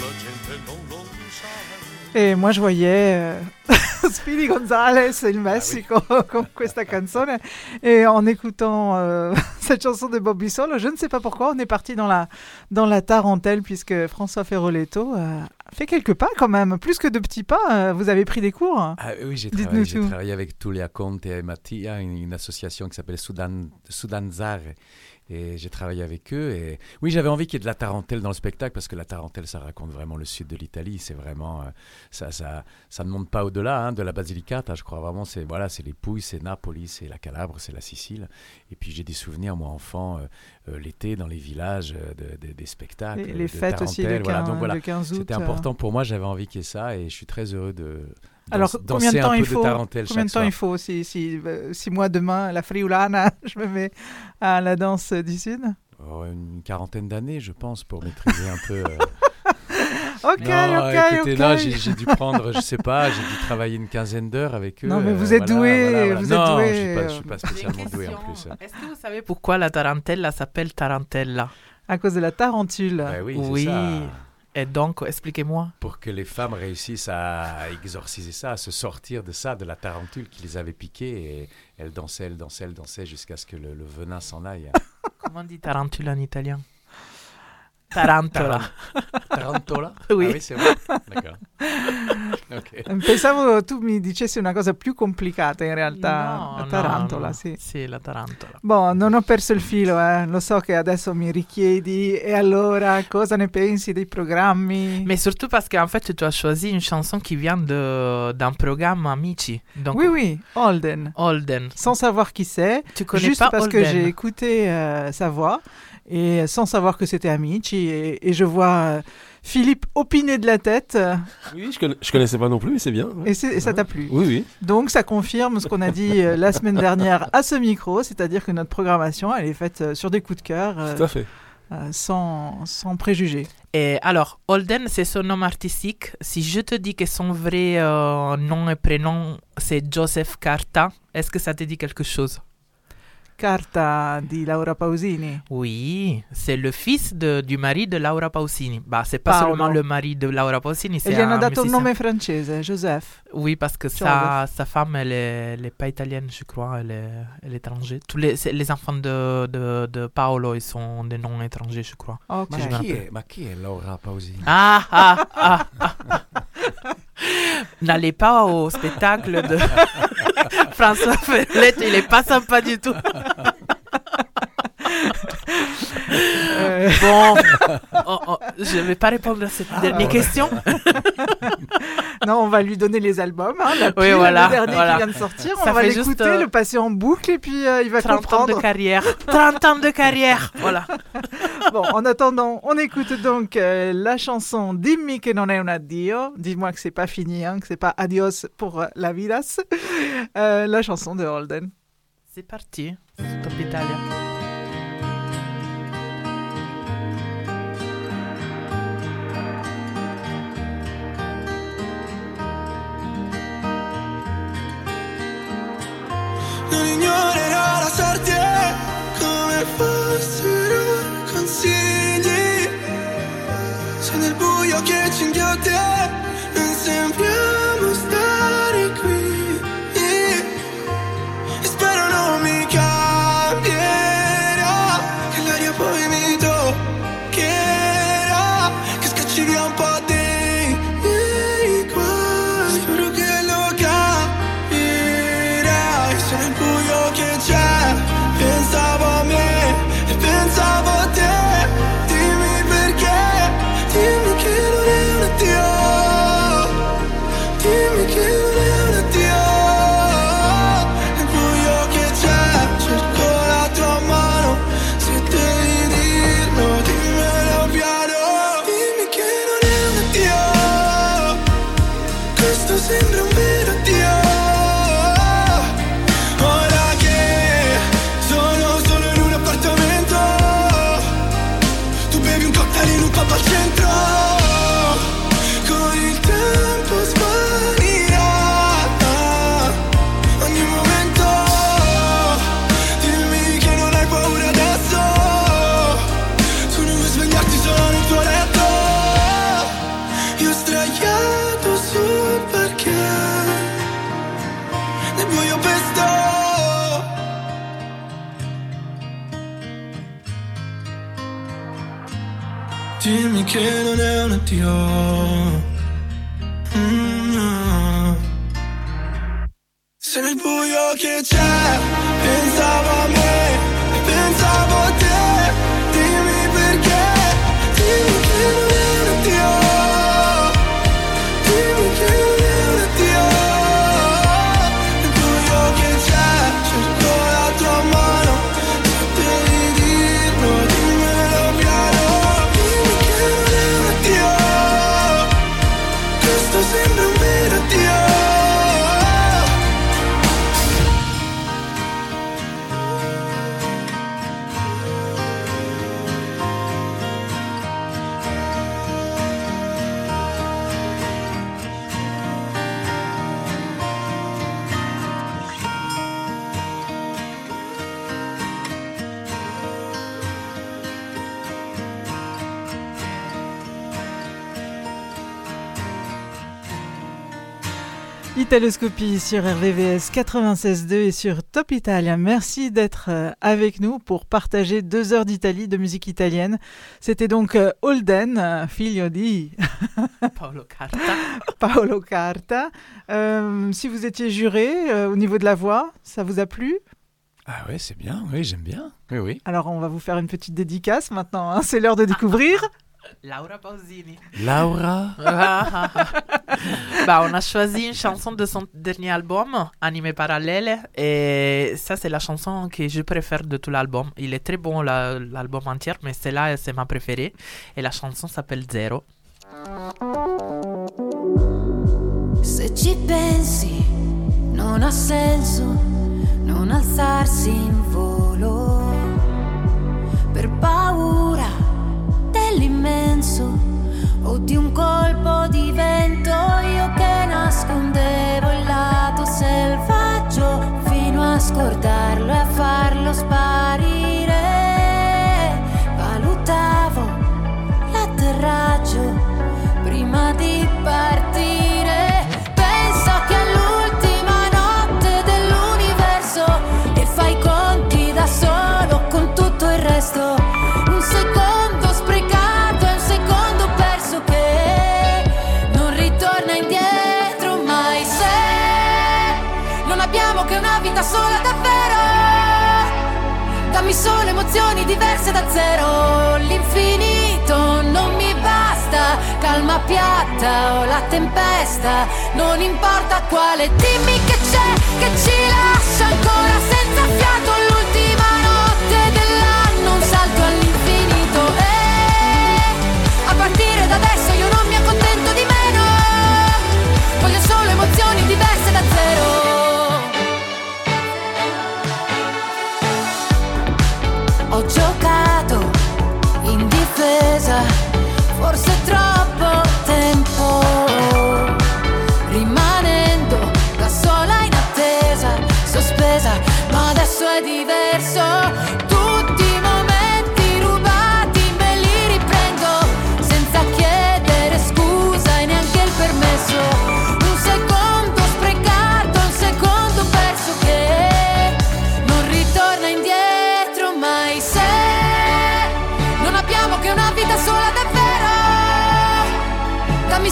La gente non lo sa. Et moi, je voyais euh, Speedy Gonzales il Mexico con questa canzone. Et en écoutant euh, cette chanson de Bobby Solo, je ne sais pas pourquoi, on est parti dans la, dans la tarentelle, puisque François Ferroletto euh, fait quelques pas quand même, plus que de petits pas. euh, vous avez pris des cours Ah oui, j'ai travaillé, travaillé avec Tulia Conte et Mattia, une, une association qui s'appelle Sudan, Sudanzar. Et j'ai travaillé avec eux. Et oui, j'avais envie qu'il y ait de la tarentelle dans le spectacle parce que la tarentelle, ça raconte vraiment le sud de l'Italie. C'est vraiment. euh, ça, ça, ça ne monte pas au-delà hein, de la Basilicata. Je crois vraiment. C'est voilà, c'est les Pouilles, c'est Napoli, c'est la Calabre, c'est la Sicile. Et puis j'ai des souvenirs, moi, enfant, euh, euh, l'été dans les villages, de- de- des spectacles. Les- les de fêtes aussi, tarentelle. le Voilà, 15 donc voilà. 15 C'était important pour moi. J'avais envie qu'il y ait ça. Et je suis très heureux de. Alors, combien de temps il faut Combien de temps il faut si, si, euh, si moi demain, la friulana, je me mets à la danse du Sud Oh, une quarantaine d'années, je pense, pour maîtriser un peu. euh. Ok, non, ok, écoutez, ok. non, j'ai dû prendre, je sais pas, j'ai dû travailler une quinzaine d'heures avec eux. Non, mais euh, vous êtes voilà, doué, voilà, voilà. vous êtes non, doué, je suis pas, je euh. suis pas spécialement doué en plus. Est-ce que vous savez pourquoi la tarentella s'appelle tarentella À cause de la tarentule. Bah oui, c'est ça. Et donc, expliquez-moi. Pour que les femmes réussissent à exorciser ça, à se sortir de ça, de la tarentule qui les avait piquées. Et elles dansaient, elles dansaient, elles dansaient jusqu'à ce que le, le venin s'en aille. Comment on dit tarentule en italien? Tarantola. Tarantola Oui. Ah oui, c'est vrai. D'accord. Ok. Pensavo tu mi dicessi una cosa più complicata in realtà. No, la no, tarantola, no. sì. Sì, la tarantola. Boh, non ho perso il filo, eh. Lo so che adesso mi richiedi. E allora, cosa ne pensi dei programmi? Mais surtout parce qu'en fait, tu as choisi une chanson qui vient de- d'un programme Amici. Donc, Oui, oui, Holden. Holden. Sans savoir qui c'est. Tu connais juste pas parce que Holden j'ai écouté euh, sa voix et sans savoir que c'était Amici. Et, et je vois euh, Philippe opiner de la tête. Oui, je, je connaissais pas non plus, mais c'est bien. Et, ça t'a plu Oui, oui. Donc ça confirme ce qu'on a dit euh, la semaine dernière à ce micro, c'est-à-dire que notre programmation, elle est faite euh, sur des coups de cœur, Tout à fait. euh, sans, sans préjugés. Et alors, Holden, c'est son nom artistique. Si je te dis que son vrai euh, nom et prénom, c'est Joseph Carta, est-ce que ça te dit quelque chose? Carta di Laura Pausini? Oui, c'est le fils de- du mari de Laura Pausini. Bah, c'est pas Paolo. seulement le mari de Laura Pausini, E c'est gli hanno dato un nome francese, Joseph. Oui, parce que sa, sa femme, elle est, elle est pas italienne, je crois, elle est, elle est étrangère. Tous les, les enfants de, de, de Paolo, ils sont des noms étrangers, je crois. Ok. Si je me Ma chi rappelle. è, ma chi è Laura Pausini? Ah, ah, ah, ah. N'allez pas au spectacle de François Ferlette, il est pas sympa du tout. Euh. Bon, oh, oh, je vais pas répondre à cette dernière question. non, on va lui donner les albums. Hein, la Oui, voilà, le dernier voilà. qui vient de sortir. Ça on va l'écouter, euh, le passer en boucle et puis euh, il va 30 ans comprendre. de carrière. 30 ans de carrière, voilà. Bon, en attendant, on écoute donc la chanson Dimmi che non è un addio. Dis-moi que c'est pas fini, hein, que c'est pas adios pour la vidas. La chanson de Holden. C'est parti, Top Italia. Inghiotte Dimmi che non è un addio Mm, no. Se nel buio che c'è Pensavo a me Italoscopie sur RVVS 96.2 et sur Top Italia. Merci d'être euh, avec nous pour partager deux heures d'Italie, de musique italienne. C'était donc euh, Holden, euh, figlio di Paolo Carta. Paolo Carta. Euh, si vous étiez juré euh, au niveau de la voix, ça vous a plu? Ah ouais, c'est bien, oui, j'aime bien. Oui, oui. Alors on va vous faire une petite dédicace maintenant, hein. c'est l'heure de découvrir. Laura Pausini. Laura? Ah, ah, ah. bah, on a choisi une chanson de son dernier album, Anime Parallèle, et ça c'est la chanson que je préfère de tout l'album. Il est très bon la- l'album entier, mais celle-là c'est ma préférée, et la chanson s'appelle Zero. Se ci pensi, non ha senso non alzarsi in volo per paura dell'immenso o di un colpo di vento. Io che nascondevo il lato selvaggio fino a scordarlo e a farlo sparire. Emozioni diverse da zero. L'infinito non mi basta. Calma piatta o la tempesta. Non importa quale, dimmi che c'è, che ci lascia ancora senza fiato. L'ultima 这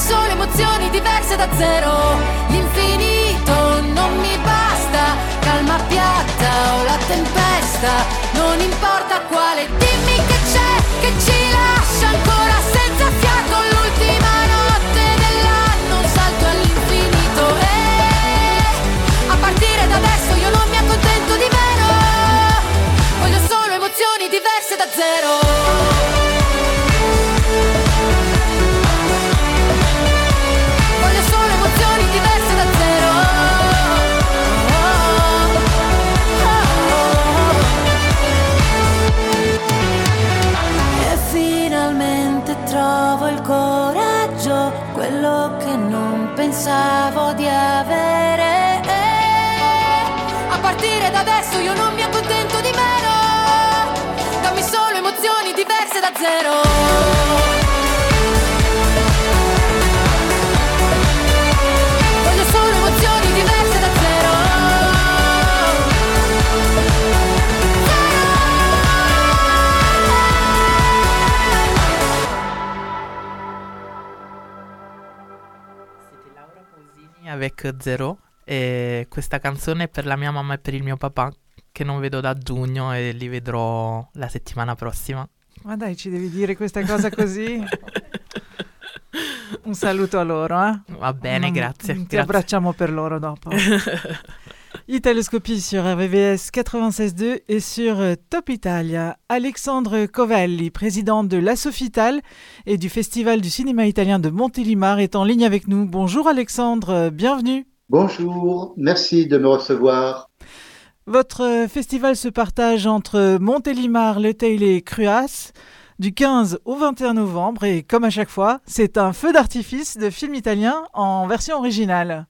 solo emozioni diverse da zero. L'infinito non mi basta calma piatta o la tempesta non importa quale dimmi pensavo di avere. A partire da adesso io non mi accontento di meno. Dammi solo emozioni diverse da zero avec Zero e questa canzone è per la mia mamma e per il mio papà che non vedo da giugno e li vedrò la settimana prossima. Ma dai, ci devi dire questa cosa così? Un saluto a loro, eh? Va bene, grazie, Ti grazie. abbracciamo per loro dopo. Italoscopie sur RVVS 96.2 et sur euh, Top Italia. Alexandre Covelli, président de la Sofital et du Festival du cinéma italien de Montélimar, est en ligne avec nous. Bonjour Alexandre, bienvenue. Bonjour, merci de me recevoir. Votre euh, festival se partage entre Montélimar, Le Teil et Cruas du 15 au 21 novembre et comme à chaque fois, c'est un feu d'artifice de film italien en version originale.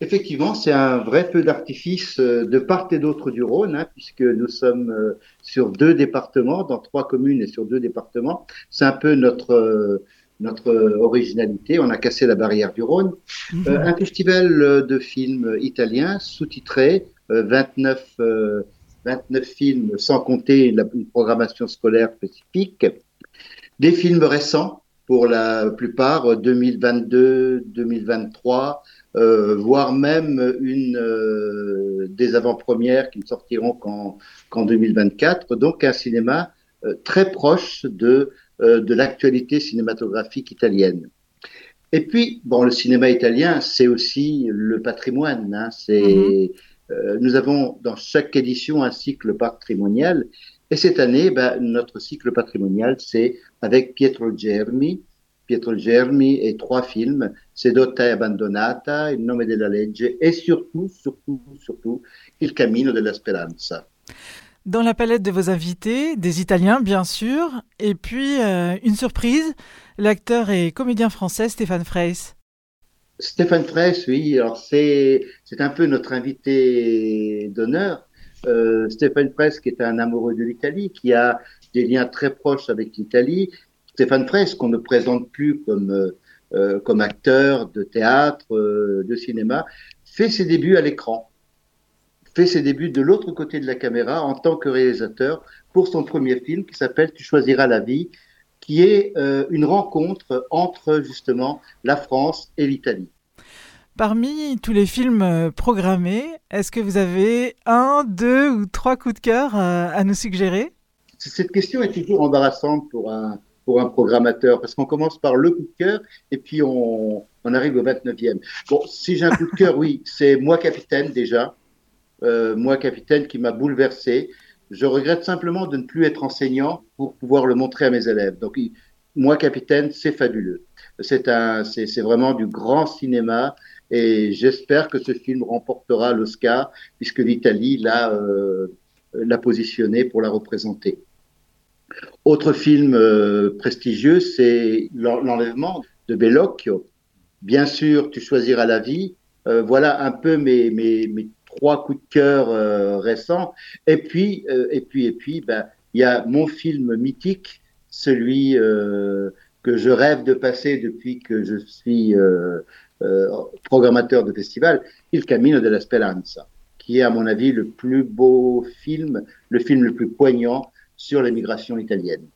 Effectivement, c'est un vrai feu d'artifice euh, de part et d'autre du Rhône, hein, puisque nous sommes euh, sur deux départements, dans trois communes et sur deux départements. C'est un peu notre euh, notre originalité. On a cassé la barrière du Rhône. Euh, un festival de films italiens sous-titrés, euh, 29, euh, 29 films sans compter la une programmation scolaire spécifique. Des films récents pour la plupart, 2022, 2023, euh, voire même une euh, des avant-premières qui ne sortiront qu'en qu'en 2024. Donc un cinéma euh, très proche de, euh, de l'actualité cinématographique italienne. Et puis, bon, le cinéma italien, c'est aussi le patrimoine. Hein, c'est, euh, nous avons dans chaque édition un cycle patrimonial. Et cette année, ben, notre cycle patrimonial, c'est avec Pietro Germi. Pietro Germi et trois films, Sedotta e Abbandonata, Il nome della legge et surtout, surtout, surtout, Il cammino della speranza. Dans la palette de vos invités, des Italiens bien sûr, et puis euh, une surprise, l'acteur et comédien français Stéphane Freys. Stéphane Fraisse, oui, alors c'est c'est un peu notre invité d'honneur. Euh, Stéphane Fraisse, qui est un amoureux de l'Italie, qui a des liens très proches avec l'Italie. Stéphane Fraisse, qu'on ne présente plus comme euh, euh, comme acteur de théâtre, euh, de cinéma, fait ses débuts à l'écran, fait ses débuts de l'autre côté de la caméra en tant que réalisateur pour son premier film qui s'appelle Tu choisiras la vie, qui est euh, une rencontre entre justement la France et l'Italie. Parmi tous les films programmés, est-ce que vous avez un, deux ou trois coups de cœur à nous suggérer? Cette question est toujours embarrassante pour un, pour un programmateur parce qu'on commence par le coup de cœur et puis on, arrive au 29e. Bon, si j'ai un coup de cœur, oui, c'est Moi Capitaine déjà. Euh, moi Capitaine qui m'a bouleversé. Je regrette simplement de ne plus être enseignant pour pouvoir le montrer à mes élèves. Donc, Moi Capitaine, c'est fabuleux. C'est un, c'est vraiment du grand cinéma et j'espère que ce film remportera l'Oscar puisque l'Italie l'a euh, l'a positionné pour la représenter. Autre film euh, prestigieux, c'est L'en- L'enlèvement de Bellocchio. Bien sûr, Tu choisiras la vie. Euh, voilà un peu mes, mes, mes trois coups de cœur euh, récents. Et puis, et puis, et puis, ben, il y a mon film mythique, celui que je rêve de passer depuis que je suis programmateur de festival, Il Camino della Speranza, qui est à mon avis le plus beau film, le film le plus poignant sur l'émigration italienne.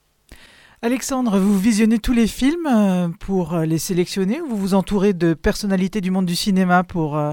Alexandre, vous visionnez tous les films euh, pour euh, les sélectionner ou vous vous entourez de personnalités du monde du cinéma pour euh,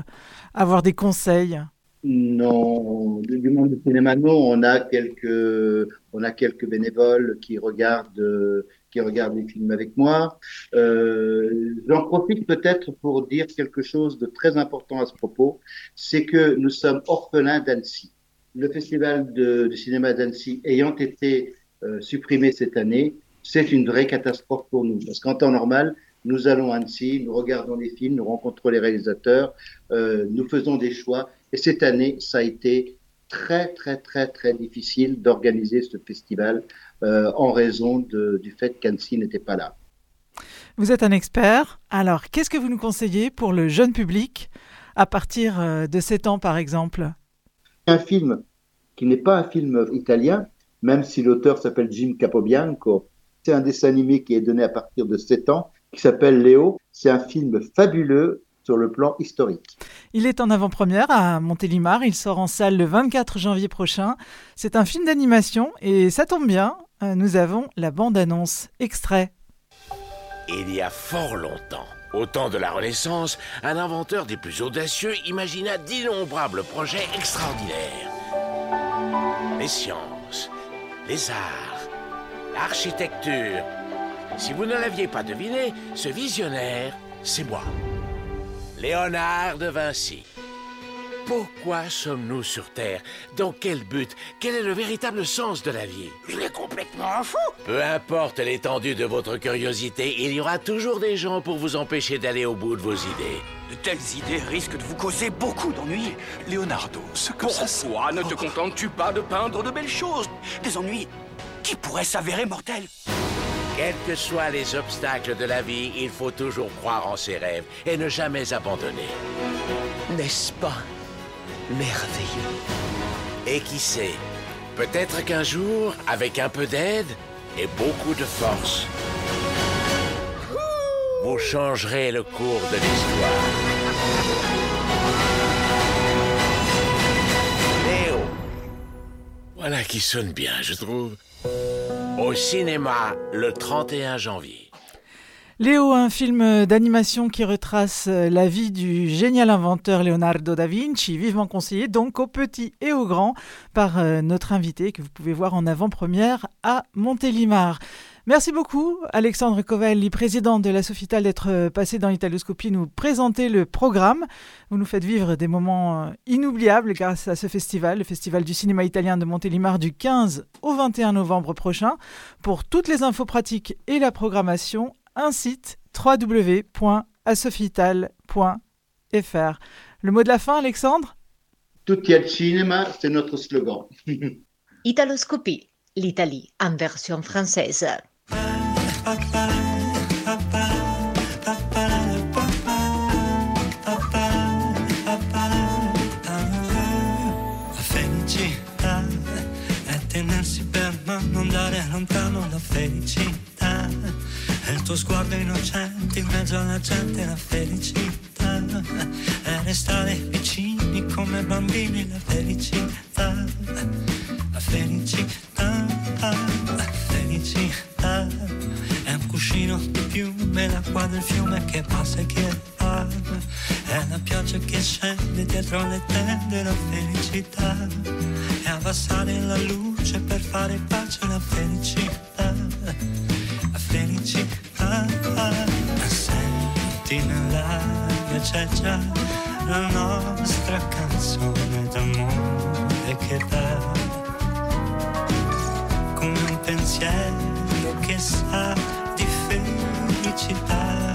avoir des conseils? Non, du monde du cinéma, non. On a quelques, on a quelques bénévoles qui regardent, qui regardent les films avec moi. Euh, J'en profite peut-être pour dire quelque chose de très important à ce propos, c'est que nous sommes orphelins d'Annecy. Le festival de, cinéma d'Annecy ayant été euh, supprimé cette année, c'est une vraie catastrophe pour nous. Parce qu'en temps normal, nous allons à Annecy, nous regardons les films, nous rencontrons les réalisateurs, euh, nous faisons des choix. Et cette année, ça a été très, très, très, très difficile d'organiser ce festival euh, en raison du fait qu'Annecy n'était pas là. Vous êtes un expert. Alors, qu'est-ce que vous nous conseillez pour le jeune public à partir de 7 ans, par exemple? Un film qui n'est pas un film italien, même si l'auteur s'appelle Jim Capobianco, c'est un dessin animé qui est donné à partir de 7 ans, qui s'appelle Léo. C'est un film fabuleux sur le plan historique. Il est en avant-première à Montélimar. Il sort en salle le 24 janvier prochain. C'est un film d'animation et ça tombe bien. euh, Nous avons la bande-annonce extrait. Il y a fort longtemps, au temps de la Renaissance, un inventeur des plus audacieux imagina d'innombrables projets extraordinaires. Les sciences, les arts, l'architecture. Si vous ne l'aviez pas deviné, ce visionnaire, c'est moi. Léonard de Vinci. Pourquoi sommes-nous sur Terre? Dans quel but? Quel est le véritable sens de la vie? Il est complètement fou. Peu importe l'étendue de votre curiosité, il y aura toujours des gens pour vous empêcher d'aller au bout de vos idées. De telles idées risquent de vous causer beaucoup d'ennuis. Leonardo, ce que Pourquoi ne te contentes-tu pas de peindre de belles choses? Des ennuis qui pourraient s'avérer mortels. Quels que soient les obstacles de la vie, il faut toujours croire en ses rêves et ne jamais abandonner. N'est-ce pas merveilleux Et qui sait, peut-être qu'un jour, avec un peu d'aide et beaucoup de force, vous changerez le cours de l'histoire. Léo. Voilà qui sonne bien, je trouve. Au cinéma, le 31 janvier. Léo, un film d'animation qui retrace euh, la vie du génial inventeur Leonardo da Vinci, vivement conseillé donc aux petits et aux grands par euh, notre invité que vous pouvez voir en avant-première à Montélimar. Merci beaucoup Alexandre Covelli, président de la Sofital, d'être euh, passé dans l'Italoscopie nous présenter le programme. Vous nous faites vivre des moments inoubliables grâce à ce festival, le Festival du cinéma italien de Montélimar du 15 au 21 novembre prochain. Pour toutes les infos pratiques et la programmation, un site www.asofital.fr. Le mot de la fin, Alexandre? Tutti al cinema, c'est notre slogan. Italoscopie, l'Italie en version française. La felicità è tenersi per non andare lontano. La felicità è il tuo sguardo innocente in mezzo alla gente. La felicità è restare vicini come bambini. La felicità, la felicità, la felicità è un cuscino di piume, l'acqua del fiume che passa e che va. È la pioggia che scende dietro le tende, la felicità. È abbassare la luce per fare pace, la felicità. Felicità. Senti nell'aria c'è già la nostra canzone d'amore che dà come un pensiero che sa di felicità.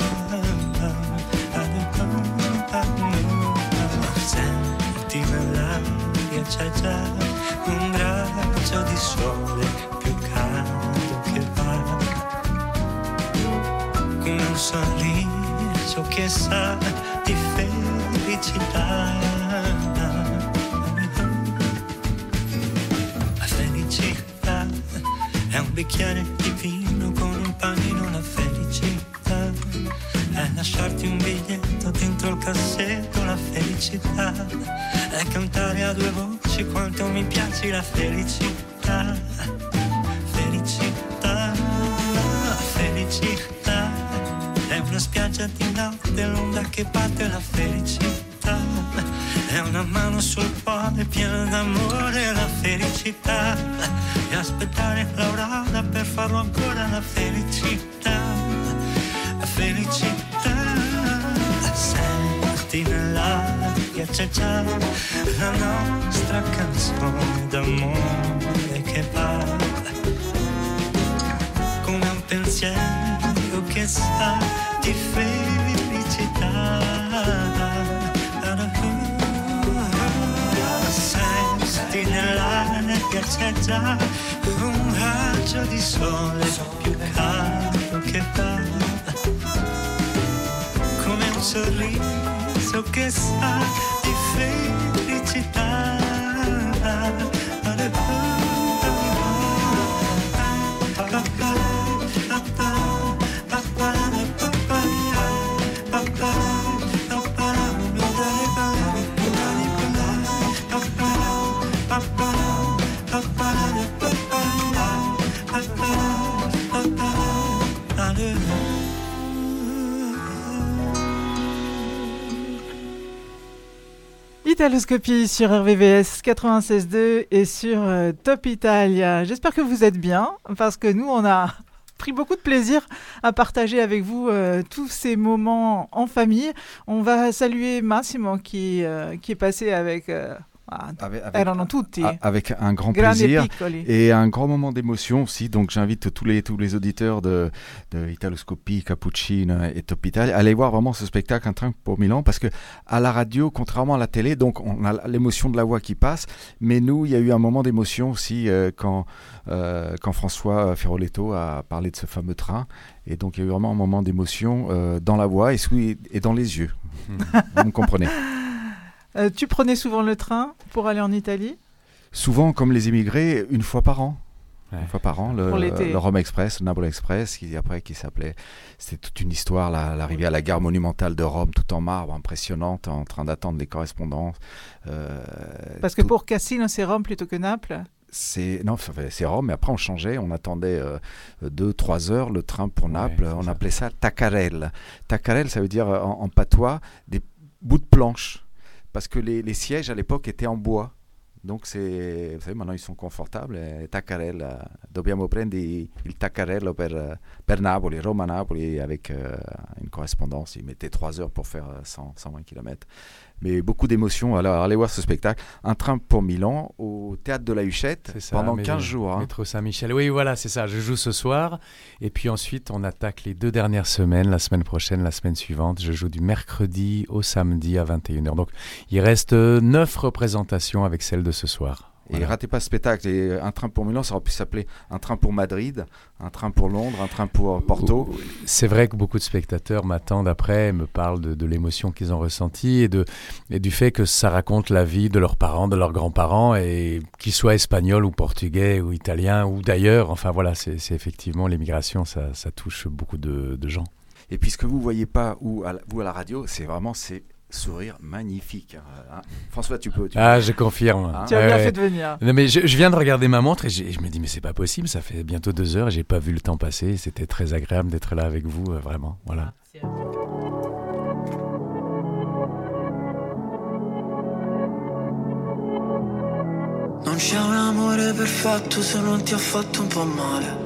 Senti nell'aria c'è già un raggio di sole sorriso che sa di felicità. La felicità è un bicchiere di vino con un panino, la felicità. È lasciarti un biglietto dentro il cassetto, la felicità. È cantare a due voci quanto mi piaci, la felicità, felicità, una spiaggia di notte, l'onda che batte, la felicità. È una mano sul cuore piena d'amore, la felicità. E aspettare l'aurora per farlo ancora, la felicità, la felicità. Senti nell'aria c'è già la nostra canzone d'amore che va come un pensiero che sa di felicità. Senti nell'aria c'è già un raggio di sole più caldo che va come un sorriso che sa di felicità. Italoscopie sur RVVS 96.2 et sur euh, Top Italia. J'espère que vous êtes bien parce que nous, on a pris beaucoup de plaisir à partager avec vous euh, tous ces moments en famille. On va saluer Massimo qui, euh, qui est passé avec... ah, Avec, erano tutti. a- avec un grand Grandi e plaisir piccoli. et un grand moment d'émotion aussi. Donc j'invite tous les, tous les auditeurs de, de Italoscopie, Cappuccino et Top Italia à aller voir vraiment ce spectacle Un train pour Milan parce que à la radio, contrairement à la télé, donc on a l'émotion de la voix qui passe, mais nous, il y a eu un moment d'émotion aussi euh, quand, euh, quand François Ferroletto a parlé de ce fameux train. Et donc il y a eu vraiment un moment d'émotion euh, dans la voix et, sous- et dans les yeux. Vous me comprenez Euh, tu prenais souvent le train pour aller en Italie? Souvent, comme les immigrés, une fois par an. Une fois par an, le, Pour l'été. le Rome Express, le Naples Express, qui après qui s'appelait, c'était toute une histoire, la- l'arrivée à la gare monumentale de Rome, tout en marbre, impressionnante, en train d'attendre les correspondances. Euh, Parce que pour Cassino, c'est Rome plutôt que Naples? c'est non, c'est Rome, mais après on changeait, on attendait 2-3 heures le train pour Naples, on appelait ça Tacarel. Tacarel, ça veut dire euh, en, en patois des bouts de planche, parce que les, sièges à l'époque étaient en bois. Donc c'est, vous savez, maintenant ils sont confortables. eh, Tacarel, eh, dobbiamo prendere il Tacarello per, eh, per Napoli, Roma-Napoli, avec euh, une correspondance. Ils mettaient 3 heures pour faire euh, 100, 120 km. Mais beaucoup d'émotions. Alors, allez voir ce spectacle. Un train pour Milan au théâtre de la Huchette ça, pendant mais- 15 jours. hein. Métro Saint-Michel. Oui, voilà, c'est ça. Je joue ce soir. Et puis ensuite, on attaque les deux dernières semaines, la semaine prochaine, la semaine suivante. Je joue du mercredi au samedi à 21h. Donc, il reste neuf représentations avec celle de ce soir. Et ratez pas ce spectacle. Et un train pour Milan, ça aurait pu s'appeler un train pour Madrid, un train pour Londres, un train pour Porto. C'est vrai que beaucoup de spectateurs m'attendent après, me parlent de, de l'émotion qu'ils ont ressentie et, de, et du fait que ça raconte la vie de leurs parents, de leurs grands-parents, et qu'ils soient espagnols ou portugais ou italiens ou d'ailleurs. Enfin voilà, c'est c'est effectivement l'émigration, ça, ça touche beaucoup de, de gens. Et puis ce que vous voyez pas, ou à la- vous à la radio, c'est vraiment ces sourires magnifiques. hein. François, tu peux. tu Ah, peux- je confirme. Hein Tu as bien fait de venir. Non, mais je, je viens de regarder ma montre et, je me dis, mais c'est pas possible, ça fait bientôt deux heures et j'ai pas vu le temps passer. C'était très agréable d'être là avec vous, euh, vraiment. Voilà. Non c'è un amore perfetto se non ti ha fatto un po' male.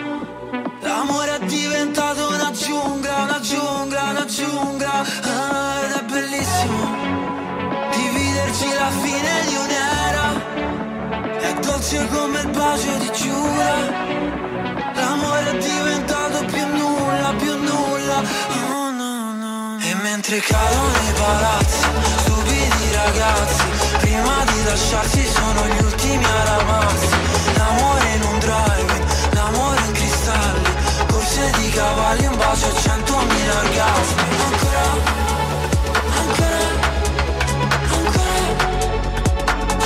L'amore è diventato una giungla, una giungla, una giungla. Ah, Ed è bellissimo Dividerci la fine di un'era. È dolce come il bacio di Giura. L'amore è diventato più nulla, più nulla. Oh, no, no. E mentre cadono i palazzi Stupidi ragazzi Prima di lasciarsi sono gli ultimi a ramarsi cavalli Un bacio a centomila orgasmi. Ancora Ancora Ancora.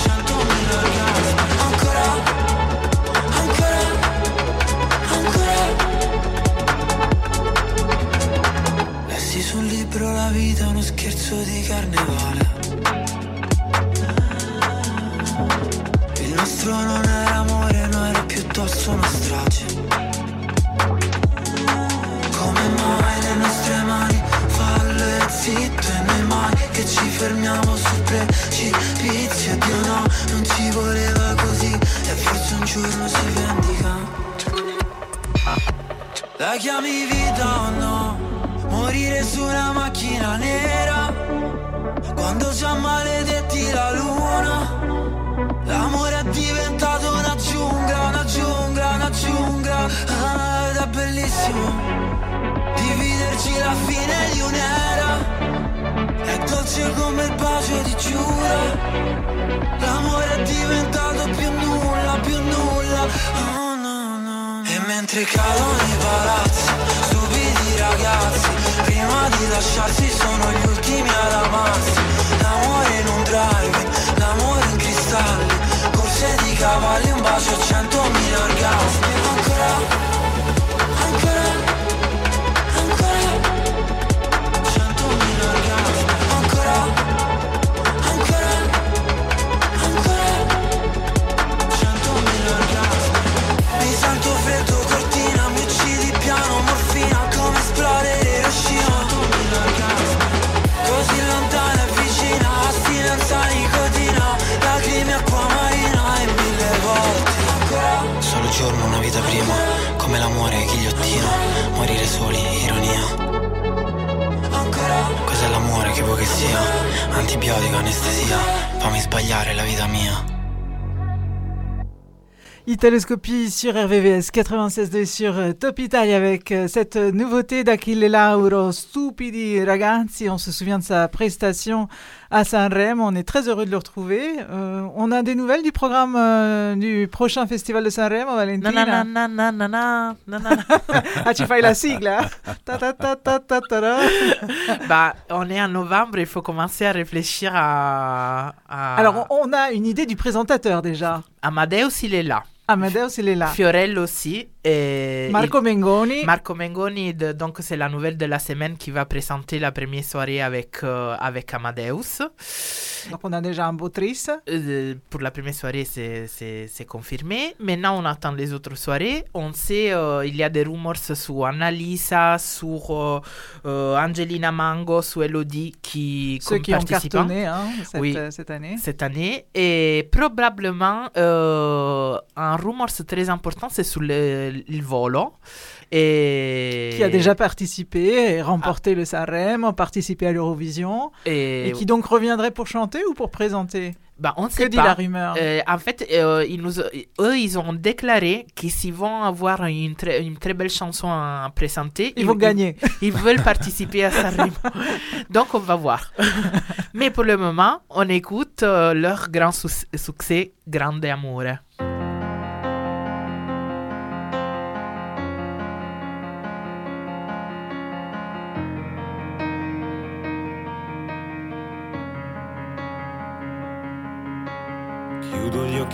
Centomila orgasmi. Ancora Ancora Ancora. Lessi sul libro La vita uno scherzo di carnevale. Il nostro non era amore, no era piuttosto una strage fermiamo sul precipizio Dio no, non ci voleva così. E forse un giorno si vendica. La chiami vita o no? Morire su una macchina nera. Quando già maledetti la luna. L'amore è diventato una giungla, una giungla, una giungla. Ah, Ed è bellissimo Dividerci la fine di un'era È dolce come il bacio di Giura L'amore è diventato più nulla, più nulla oh, no, no. E mentre cadono i palazzi Stupidi ragazzi Prima di lasciarsi sono gli ultimi ad Antibiotico, anestesia, fammi sbagliare la vita mia. Italoscopie sur RVVS 96.2 sur euh, Top Italia avec euh, cette nouveauté d'Achille Lauro, Stupidi Ragazzi. On se souvient de sa prestation à Sanremo. On est très heureux de le retrouver. Euh, on a des nouvelles du programme euh, du prochain festival de Sanremo, Valentina? Nanana, nanana, nanana. Ah, tu fais la sigle, hein? Ta ta ta ta ta ta ta. bah, on est en novembre, il faut commencer à réfléchir à. à- Alors, on on a une idée du présentateur déjà. Amadeus, il est là. Amadeus, il est là. Fiorello aussi. Et Marco Mengoni. Marco Mengoni, de- donc c'est la nouvelle de la semaine qui va présenter la première soirée avec, euh, avec Amadeus. Donc, on a déjà un beau tris. Euh, pour la première soirée, c'est- confirmé. Maintenant, on attend les autres soirées. On sait, euh, il y a des rumors sur Annalisa, sur euh, euh, Angelina Mango, sur Elodie qui Ceux comme qui ont cartonné hein, cette, Oui. cette année. Cette année. Et probablement, un rumor très important, c'est sur le, le volo. Et... Qui a déjà participé et remporté le Sanremo, participé à l'Eurovision. Et- Et... qui donc reviendrait pour chanter ou pour présenter Bah, on ne Que sait dit pas. la rumeur? Euh, en fait, euh, ils nous, eux, ils ont déclaré qu'ils vont avoir une très, une très belle chanson à présenter. Ils vont gagner. Ils, veulent participer à Sanremo. Donc, on va voir. Mais pour le moment, on écoute euh, leur grand succès, Grande Amore.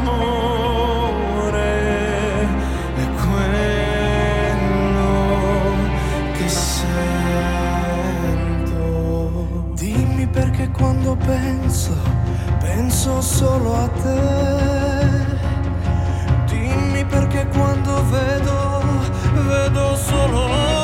amore. È quello che sento. Dimmi perché quando penso, penso solo a te. Dimmi perché quando vedo, vedo solo te.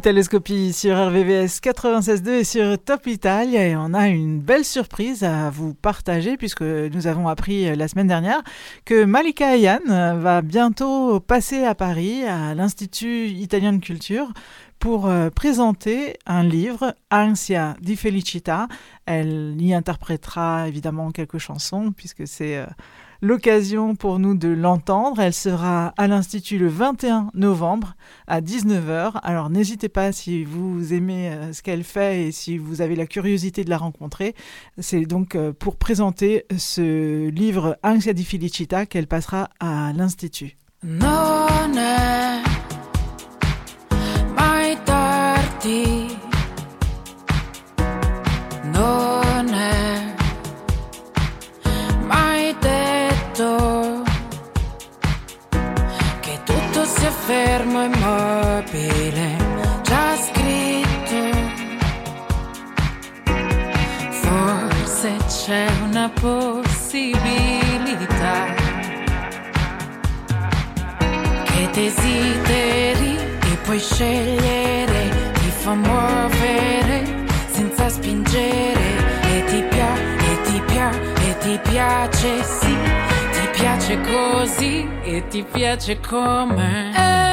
Italoscopie sur RVVS 96.2 et sur Top Italia et on a une belle surprise à vous partager puisque nous avons appris la semaine dernière que Malika Ayan va bientôt passer à Paris à l'Institut italien de culture pour euh, présenter un livre, Ansia di Felicita. Elle y interprétera évidemment quelques chansons puisque c'est euh, l'occasion pour nous de l'entendre. Elle sera à l'Institut le 21 novembre à 19h. Alors n'hésitez pas si vous aimez euh, ce qu'elle fait et si vous avez la curiosité de la rencontrer. C'est donc pour présenter ce livre Ansia di Felicita qu'elle passera à l'Institut. Non fermo immobile, già scritto. Forse c'è una possibilità che desideri e puoi scegliere, ti fa muovere senza spingere e ti piace, e ti piace, e ti piace, sì, ti piace così e ti piace come. È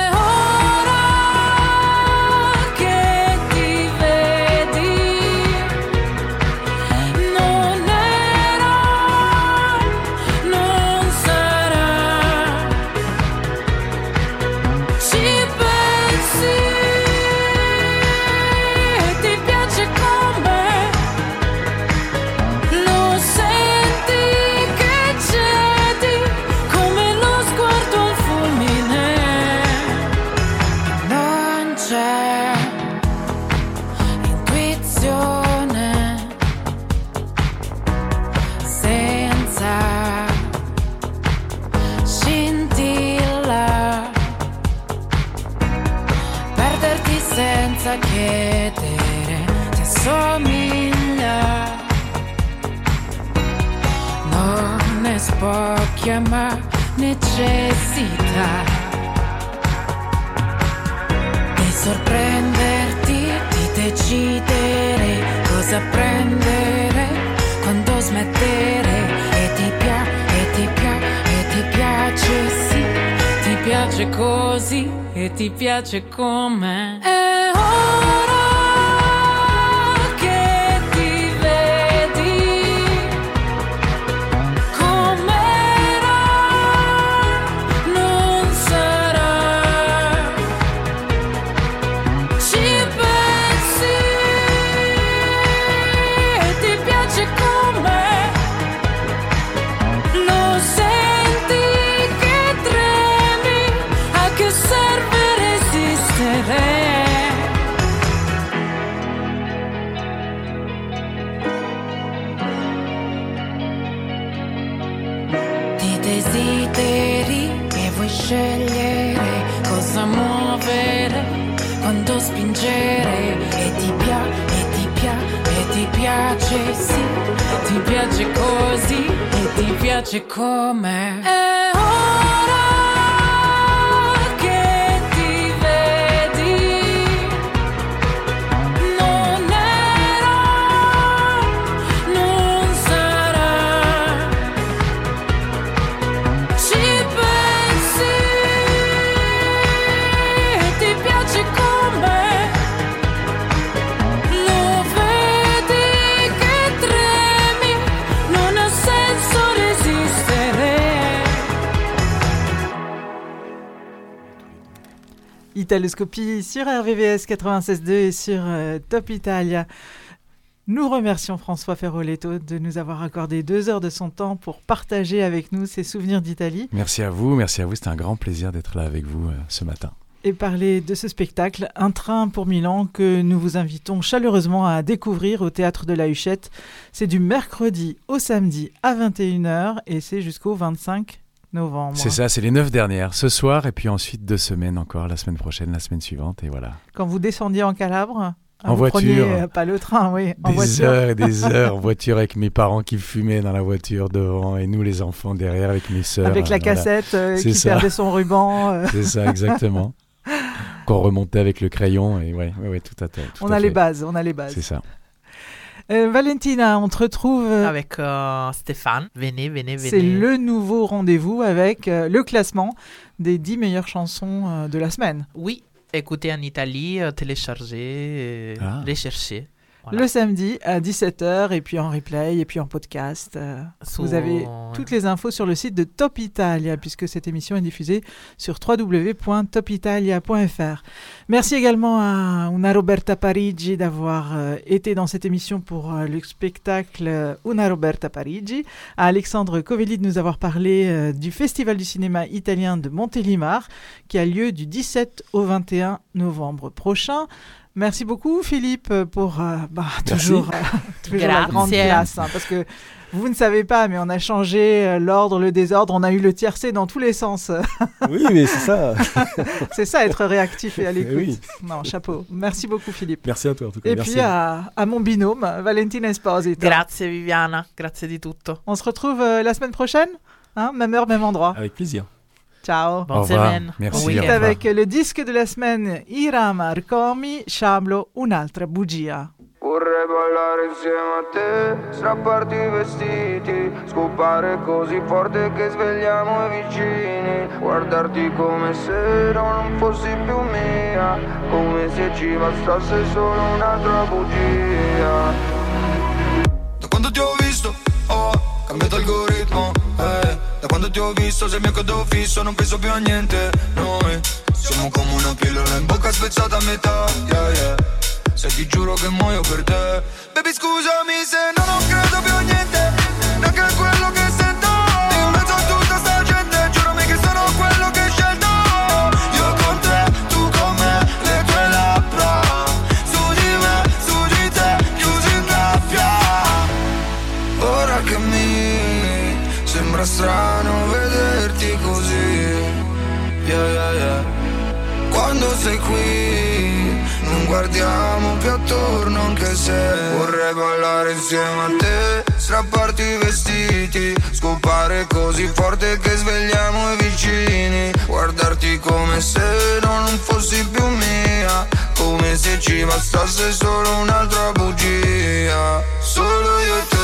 ti piace Italoscopie sur RVVS 96.2 et sur euh, Top Italia. Nous remercions François Ferroletto de nous avoir accordé deux heures de son temps pour partager avec nous ses souvenirs d'Italie Merci à vous, merci à vous. C'était un grand plaisir d'être là avec vous euh, ce matin. et parler de ce spectacle, Un train pour Milan, que nous vous invitons chaleureusement à découvrir au Théâtre de la Huchette. C'est du mercredi au samedi à 21h et c'est jusqu'au 25 novembre. C'est ça, c'est les neuf dernières. Ce soir et puis ensuite deux semaines encore, la semaine prochaine, la semaine suivante et voilà. Quand vous descendiez en Calabre En vous voiture. preniez, euh, pas le train, oui, en Des voiture. heures et des heures en voiture avec mes parents qui fumaient dans la voiture devant et nous les enfants derrière avec mes sœurs. Avec la voilà. cassette euh, qui ça. perdait son ruban. euh. C'est ça, exactement. qu'on remontait avec le crayon. Et ouais, ouais, ouais, tout à fait. tout On à a les bases, on a les bases. C'est ça. Euh, Valentina, on te retrouve. euh, Avec euh, Stéphane. Venez, venez, venez. C'est le nouveau rendez-vous avec euh, le classement des 10 meilleures chansons euh, de la semaine. Oui, écoutez en Italie, euh, télécharger, euh, Ah. les chercher. Voilà. Le samedi à 17h et puis en replay et puis en podcast. euh, Vous avez toutes les infos sur le site de Top Italia puisque cette émission est diffusée sur www.topitalia.fr. Merci également à Una Roberta Parigi d'avoir euh, été dans cette émission pour euh, le spectacle Una Roberta Parigi, à Alexandre Covelli de nous avoir parlé du Festival du cinéma italien de Montélimar qui a lieu du 17 au 21 novembre prochain. Merci beaucoup Philippe pour euh, bah, toujours, euh, toujours la grande classe hein, parce que vous ne savez pas mais on a changé euh, l'ordre, le désordre, on a eu le tiercé dans tous les sens. Oui, mais c'est ça. c'est ça être réactif et à l'écoute. oui. Non, chapeau. Merci beaucoup Philippe. Merci à toi en tout cas. Et Merci. puis à, à mon binôme Valentina Esposito. Grazie Viviana, grazie di tutto. On se retrouve euh, la semaine prochaine, hein, même heure, même endroit. Avec plaisir. Ciao. Bonne Au revoir. semaine. Merci, On au quitte revoir. avec le disque de la semaine Ira Marcomi, Sciablo, un'altra bugia. Vorrei ballare insieme a te, strapparti i vestiti, scopare così forte che svegliamo i vicini, guardarti come se non fossi più mia, come se ci bastasse solo un'altra bugia. Da quando ti ho visto, ho cambiato algoritmo, eh. Da quando ti ho visto sei mio codo fisso, non penso più a niente, noi siamo come una pillola in bocca spezzata a metà, yeah, yeah. Se ti giuro che muoio per te, baby scusami se non credo più a niente, Vorrei ballare insieme a te Strapparti i vestiti Scopare così forte che svegliamo i vicini Guardarti come se non fossi più mia Come se ci bastasse solo un'altra bugia. Solo io e te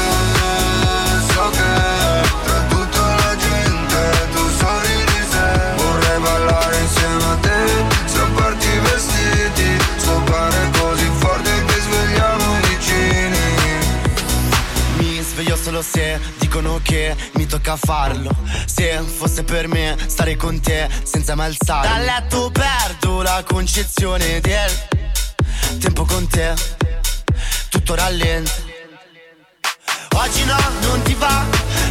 se dicono che mi tocca farlo. Se fosse per me stare con te senza mai alzare. Dal letto perdo la concezione del tempo con te. Tutto rallenta. Oggi no, non ti va,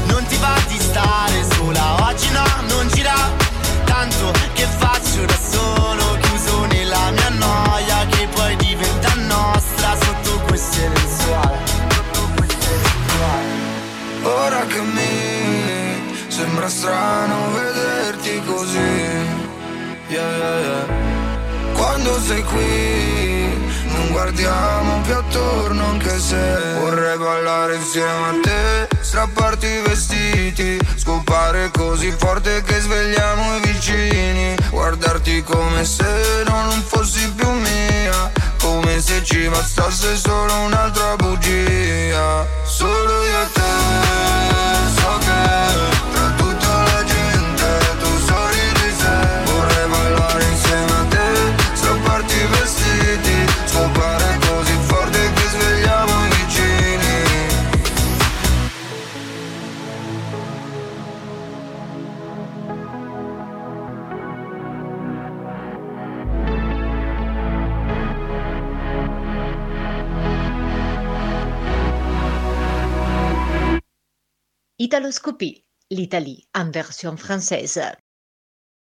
non ti va di stare sola. Oggi no, non gira tanto che faccio da solo, chiuso nella mia noia che poi diventa nostra sotto queste lenzuola. Ora che mi sembra strano vederti così. Yeah, yeah, yeah. Quando sei qui non guardiamo più attorno anche se Vorrei ballare insieme a te Strapparti i vestiti Scopare così forte che svegliamo i vicini Guardarti come se non fossi più mia Come se ci bastasse solo un'altra bugia. Solo io e te Italoscopie, l'Italie en version française.